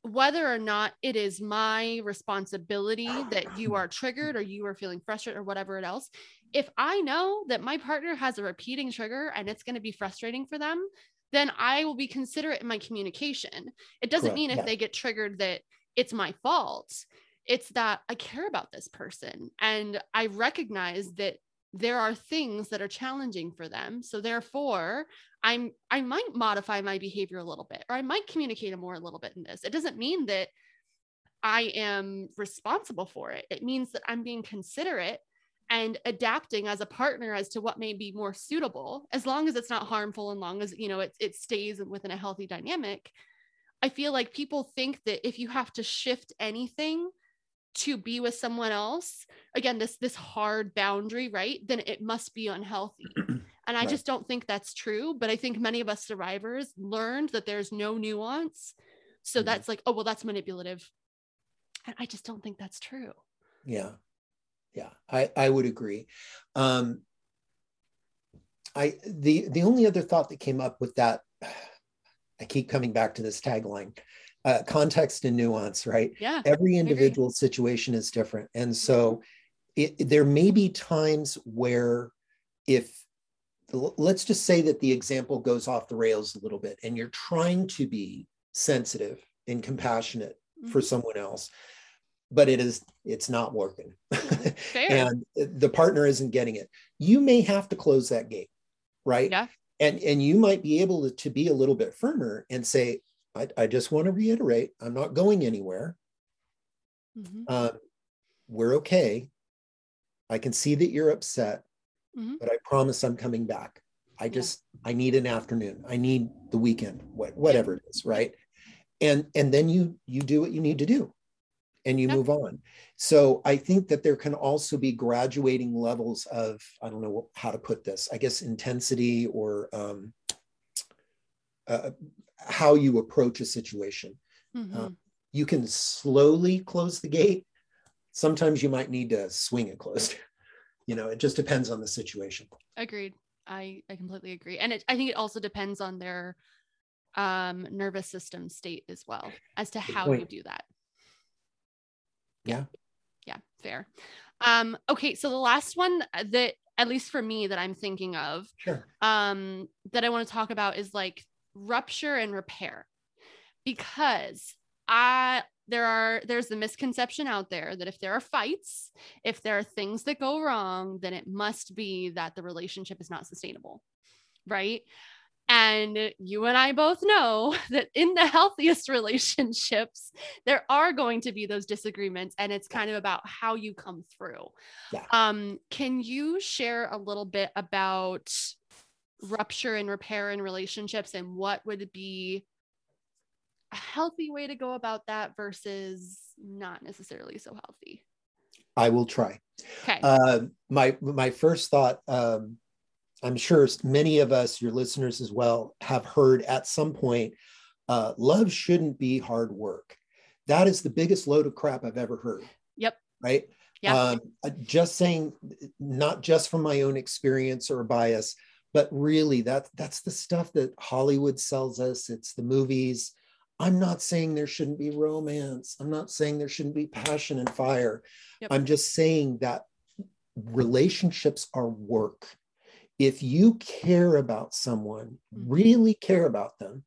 whether or not it is my responsibility that you are triggered or you are feeling frustrated or whatever it else. If I know that my partner has a repeating trigger and it's going to be frustrating for them, then I will be considerate in my communication. It doesn't Correct, mean if yeah. they get triggered that it's my fault. It's that I care about this person and I recognize that there are things that are challenging for them. So therefore, I'm I might modify my behavior a little bit or I might communicate more a little bit in this. It doesn't mean that I am responsible for it. It means that I'm being considerate and adapting as a partner as to what may be more suitable as long as it's not harmful and long as you know it, it stays within a healthy dynamic i feel like people think that if you have to shift anything to be with someone else again this this hard boundary right then it must be unhealthy <clears throat> and i Right. just don't think that's true but i think many of us survivors learned that there's no nuance so Mhm. that's like oh well that's manipulative and i just don't think that's true Yeah. Yeah, I, I would agree. Um, I the the only other thought that came up with that, <sighs> I keep coming back to this tagline, uh, context and nuance, right? yeah Every individual situation is different. And so it, there may be times where if let's just say that the example goes off the rails a little bit and you're trying to be sensitive and compassionate for Mhm. someone else but it is it's not working. <laughs> Fair. And the partner isn't getting it. You may have to close that gate right? Yeah. and and you might be able to, to be a little bit firmer and say I, I just want to reiterate i'm not going anywhere. Mhm. um, we're okay. I can see that you're upset Mhm. but i promise i'm coming back. I just i need an afternoon. I need the weekend what, whatever it is right? And and then you you do what you need to do and you Yeah. move on so i think that there can also be graduating levels of i don't know how to put this i guess intensity or um, uh, how you approach a situation Mhm. you can slowly close the gate sometimes you might need to swing it closed <laughs> you know it just depends on the situation Agreed. I I completely agree. And it, I think it also depends on their um nervous system state as well as to Good how you do that. Yeah. Yeah, fair. Um okay, so the last one that at least for me that I'm thinking of sure um that I want to talk about is like rupture and repair because I there are there's the misconception out there that if there are fights, if there are things that go wrong, then it must be that the relationship is not sustainable. Right? And you and I both know <laughs> that in the healthiest <laughs> relationships, there are going to be those disagreements, and it's kind of about how you come through. Yeah. Um, can you share a little bit about rupture and repair in relationships and what would be a healthy way to go about that versus not necessarily so healthy? I will try. Okay. Uh, my my first thought, um, I'm sure many of us, your listeners as well, have heard at some point, uh, love shouldn't be hard work. That is the biggest load of crap I've ever heard. Yep. Right. Yeah. Um, just saying, not just from my own experience or bias, but really that that's the stuff that Hollywood sells us. It's the movies. I'm not saying there shouldn't be romance. I'm not saying there shouldn't be passion and fire. Yep. I'm just saying that relationships are work. If you care about someone, mm-hmm. really care about them,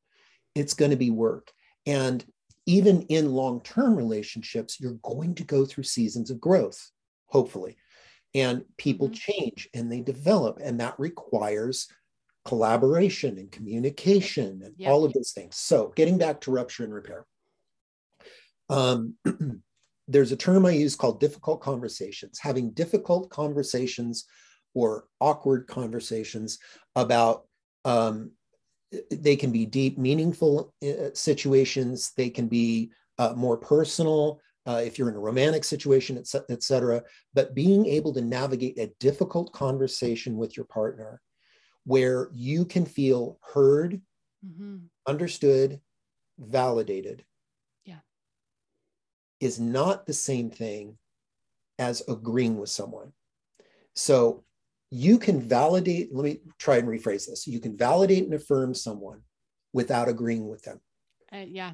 it's going to be work. And even in long term relationships, you're going to go through seasons of growth, hopefully. And people mm-hmm. change and they develop, and that requires collaboration and communication and yep. all of those things. So, getting back to rupture and repair, um, <clears throat> there's a term I use called difficult conversations. Having difficult conversations or awkward conversations about um, they can be deep, meaningful uh, situations. They can be uh, more personal uh, if you're in a romantic situation, et cetera. But being able to navigate a difficult conversation with your partner where you can feel heard, mm-hmm. understood, validated. Yeah. Is not the same thing as agreeing with someone. So you can validate, let me try and rephrase this. You can validate and affirm someone without agreeing with them. Uh, yeah.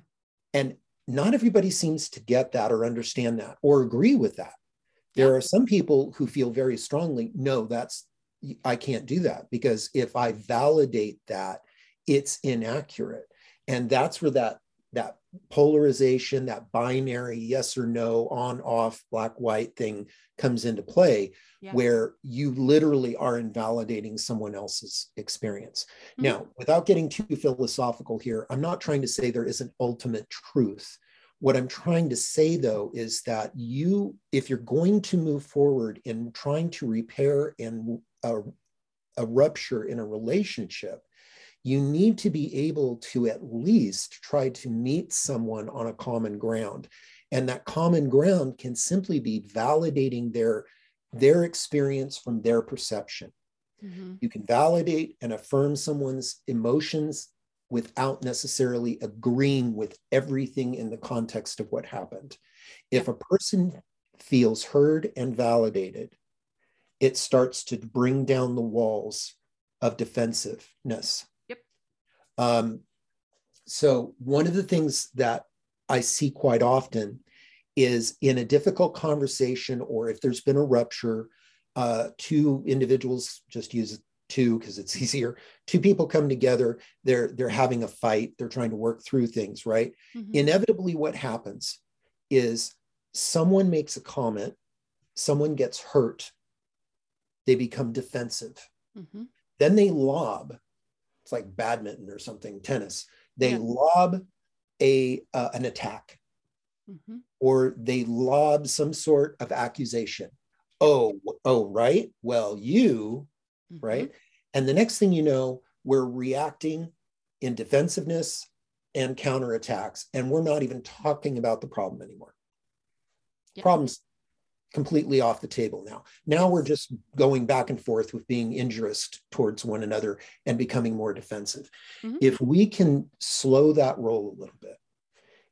And not everybody seems to get that or understand that or agree with that. There yeah. are some people who feel very strongly, no, that's I can't do that because if I validate that, it's inaccurate. And that's where that that polarization, that binary yes or no, on off, black white thing comes into play, yeah. where you literally are invalidating someone else's experience. Mm-hmm. Now, without getting too philosophical here, I'm not trying to say there is an ultimate truth. What I'm trying to say, though, is that you, if you're going to move forward in trying to repair and a, a rupture in a relationship, you need to be able to at least try to meet someone on a common ground. And that common ground can simply be validating their, their experience from their perception. Mm-hmm. You can validate and affirm someone's emotions without necessarily agreeing with everything in the context of what happened. If a person feels heard and validated, it starts to bring down the walls of defensiveness. Um, so, one of the things that I see quite often is in a difficult conversation, or if there's been a rupture, uh, two individuals just use two because it's <laughs> easier. Two people come together, they're they're having a fight, they're trying to work through things, right? Mm-hmm. Inevitably, what happens is someone makes a comment, someone gets hurt, they become defensive. Mm-hmm. Then they lob, it's like badminton or something, tennis. They yeah. lob a uh, an attack, mm-hmm. or they lob some sort of accusation. Oh, oh, right. Well, you, mm-hmm. right. And the next thing you know, we're reacting in defensiveness and counterattacks, and we're not even talking about the problem anymore. Yeah. Problems completely off the table now. Now we're just going back and forth with being injurious towards one another and becoming more defensive. Mm-hmm. If we can slow that roll a little bit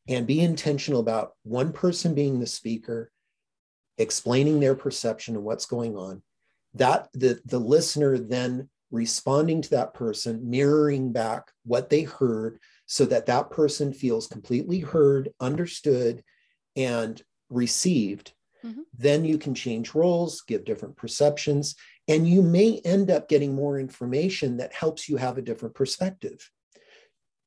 and be intentional about one person being the speaker, explaining their perception of what's going on, that the, the listener then responding to that person, mirroring back what they heard so that that person feels completely heard, understood, and received Mm-hmm. Then you can change roles, give different perceptions, and you may end up getting more information that helps you have a different perspective.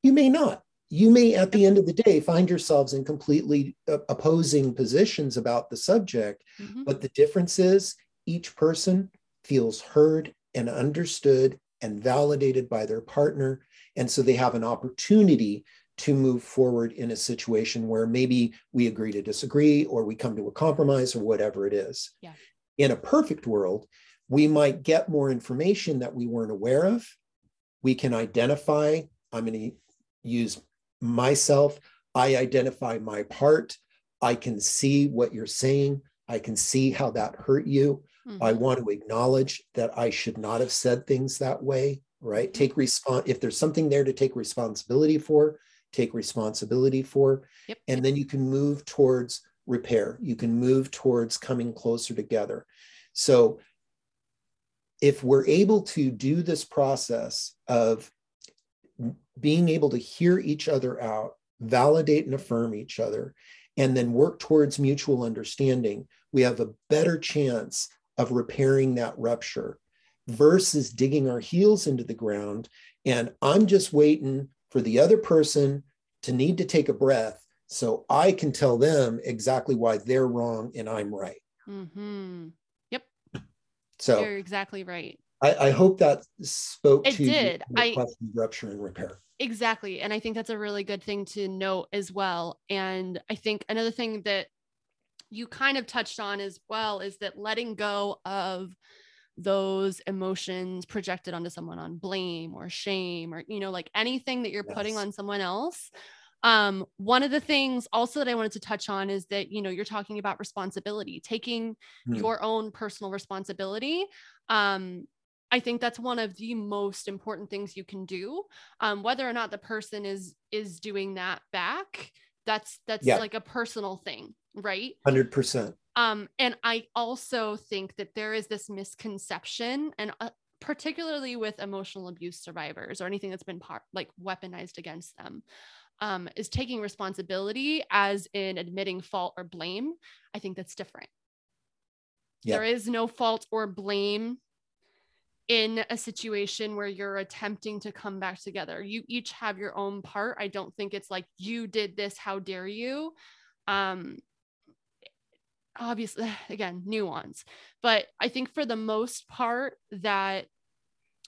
You may not. You may, at the end of the day, find yourselves in completely uh, opposing positions about the subject. Mm-hmm. But the difference is each person feels heard and understood and validated by their partner. And so they have an opportunity to move forward in a situation where maybe we agree to disagree or we come to a compromise or whatever it is. Yeah. In a perfect world, we might get more information that we weren't aware of. We can identify, I'm going to use myself, I identify my part. I can see what you're saying. I can see how that hurt you. Mm-hmm. I want to acknowledge that I should not have said things that way, right? Mm-hmm. Take response if there's something there to take responsibility for, take responsibility for. Yep. And then you can move towards repair. You can move towards coming closer together. So if we're able to do this process of being able to hear each other out, validate and affirm each other, and then work towards mutual understanding, we have a better chance of repairing that rupture versus digging our heels into the ground. And I'm just waiting for the other person to need to take a breath so I can tell them exactly why they're wrong and I'm right. Mm-hmm. Yep. So you're exactly right. I, I hope that spoke it to did. I, rupture and repair. Exactly. And I think that's a really good thing to note as well. And I think another thing that you kind of touched on as well is that letting go of those emotions projected onto someone on blame or shame or you know like anything that you're yes. putting on someone else um one of the things also that i wanted to touch on is that you know you're talking about responsibility taking mm. your own personal responsibility um I think that's one of the most important things you can do. Um, whether or not the person is is doing that back, that's that's yeah. like a personal thing right 100% um and i also think that there is this misconception and uh, particularly with emotional abuse survivors or anything that's been part like weaponized against them um, is taking responsibility as in admitting fault or blame. I think that's different. There is no fault or blame in a situation where you're attempting to come back together. You each have your own part. I don't think it's like you did this. How dare you? Um obviously <sighs> again nuance. But i think for the most part that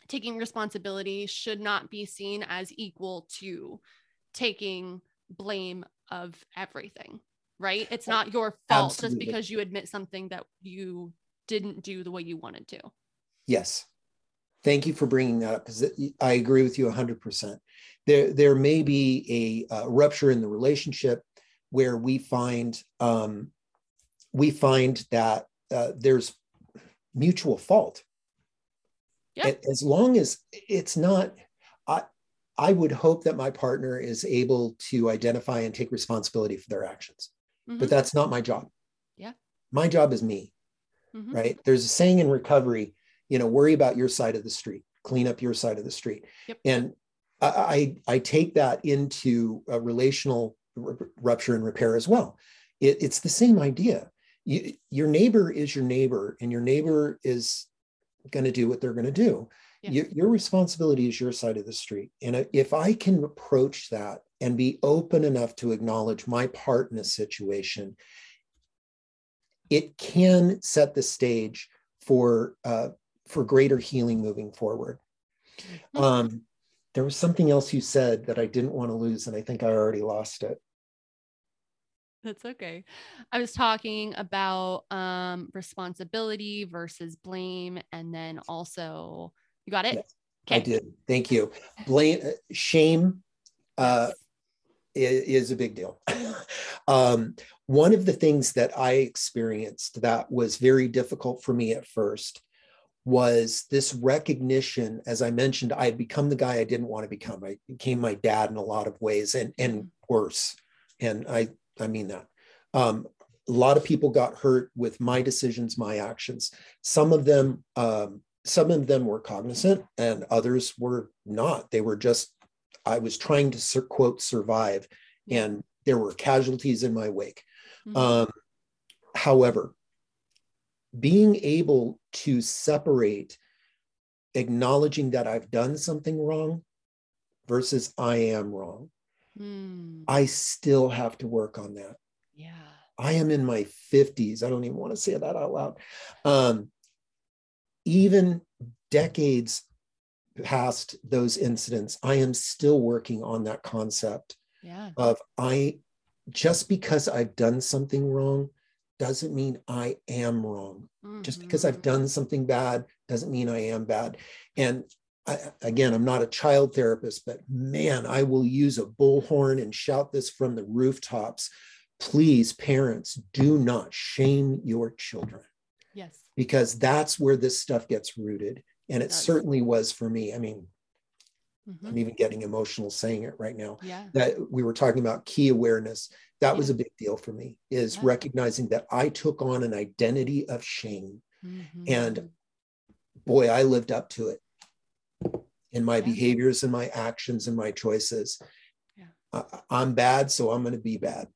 taking responsibility should not be seen as equal to taking blame of everything right? It's not your fault Absolutely. just because you admit something that you didn't do the way you wanted to. Yes. Thank you for bringing that up because i agree with you 100% there there may be a uh, rupture in the relationship where we find um, we find that uh, there's mutual fault. Yeah. As long as it's not, I, I would hope that my partner is able to identify and take responsibility for their actions. Mm-hmm. But that's not my job. Yeah. My job is me. Mm-hmm. Right. There's a saying in recovery, you know, worry about your side of the street, clean up your side of the street. Yep. And I, I, I take that into a relational r- rupture and repair as well. It, it's the same idea you, your neighbor is your neighbor and your neighbor is going to do what they're going to do. Yeah. your, your responsibility is your side of the street. And if i can approach that and be open enough to acknowledge my part in a situation it can set the stage for uh, for greater healing moving forward. Um, there was something else you said that i didn't want to lose and i think i already lost it that's okay. I was talking about um responsibility versus blame and then also you got it? Yes, okay. I did. Thank you. <laughs> Blame uh, shame uh is, is a big deal. <laughs> um one of the things that I experienced that was very difficult for me at first was this recognition as i mentioned i had become the guy i didn't want to become i became my dad in a lot of ways and and mm-hmm. worse and i I mean that. Um, a lot of people got hurt with my decisions, my actions. Some of them, um, some of them were cognizant, and others were not. They were just, I was trying to quote survive, and there were casualties in my wake. Mm-hmm. Um, however, being able to separate acknowledging that I've done something wrong versus I am wrong. Mm. I still have to work on that. Yeah. I am in my 50s. I don't even want to say that out loud. Um, even decades past those incidents, I am still working on that concept Yeah. of I just because I've done something wrong doesn't mean I am wrong. Just because I've Mhm. done something bad doesn't mean I am bad. And I, again, I'm not a child therapist, but man, I will use a bullhorn and shout this from the rooftops. Please, parents, do not shame your children Yes. because that's where this stuff gets rooted. And it Does. certainly was for me. I mean, Mhm. I'm even getting emotional saying it right now. Yeah. That we were talking about key awareness. That was a big deal for me, is Yeah. recognizing that I took on an identity of shame. And Mhm. boy, I lived up to it in my Yeah. behaviors and my actions and my choices. Yeah. I'm bad, so I'm going to be bad,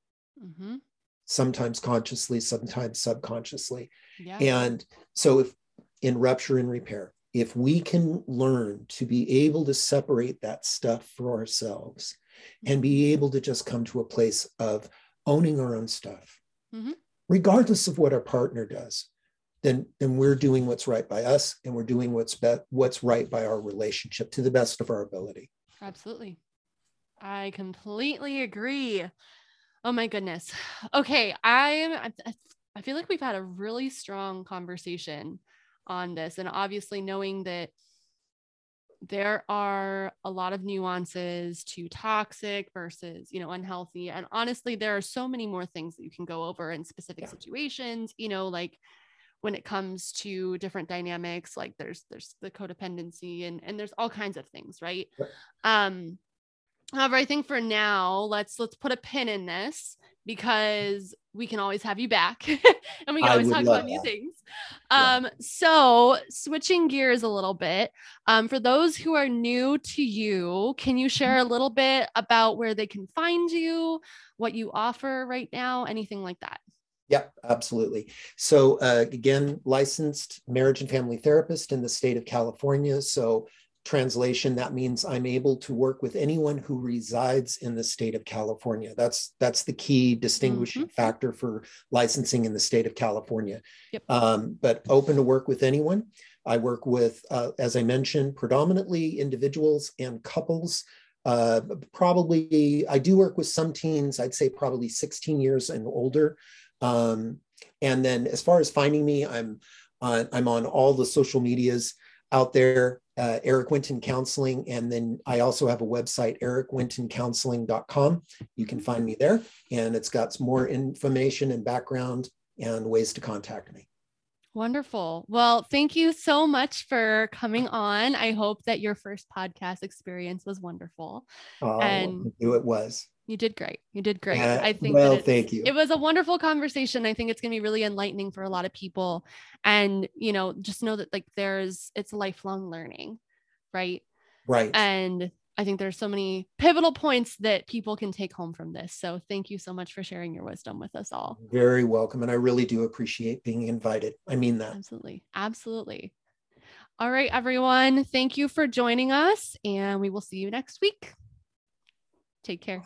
Mhm. sometimes consciously, sometimes subconsciously. Yeah. And so, if in rupture and repair, if we can learn to be able to separate that stuff for ourselves and be able to just come to a place of owning our own stuff, Mhm. regardless of what our partner does, then, then we're doing what's right by us and we're doing what's be- what's right by our relationship to the best of our ability. Absolutely. I completely agree. Oh my goodness. Okay, I'm I, I feel like we've had a really strong conversation on this and obviously knowing that there are a lot of nuances to toxic versus, you know, unhealthy and honestly there are so many more things that you can go over in specific Yeah. situations, you know, like when it comes to different dynamics like there's there's the codependency and and there's all kinds of things right? Um however i think for now let's let's put a pin in this because we can always have you back <laughs> and we can always talk about new that. things. Yeah. um so switching gears a little bit um for those who are new to you can you share a little bit about where they can find you what you offer right now anything like that Yep, absolutely. So uh, again, licensed marriage and family therapist in the state of California. So translation, that means I'm able to work with anyone who resides in the state of California. That's that's the key distinguishing factor for licensing in the state of California. Yep. Um, but open to work with anyone. I work with, uh, as I mentioned, predominantly individuals and couples. Uh, probably, I do work with some teens. I'd say probably 16 years and older. Um, and then as far as finding me, I'm on, I'm on all the social medias out there, uh, Eric Winton Counseling. And then I also have a website, ericwintoncounseling.com. You can find me there and it's got some more information and background and ways to contact me. Wonderful. Well, thank you so much for coming on. I hope that your first podcast experience was wonderful. Uh, And- it was. You did great. You did great. Uh, I think well, thank you. It was a wonderful conversation. I think it's going to be really enlightening for a lot of people. And, you know, just know that like there's it's lifelong learning, right? Right. And I think there's so many pivotal points that people can take home from this. So thank you so much for sharing your wisdom with us all. Very welcome. And I really do appreciate being invited. I mean that. Absolutely. Absolutely. All right, everyone. Thank you for joining us, and we will see you next week. Take care.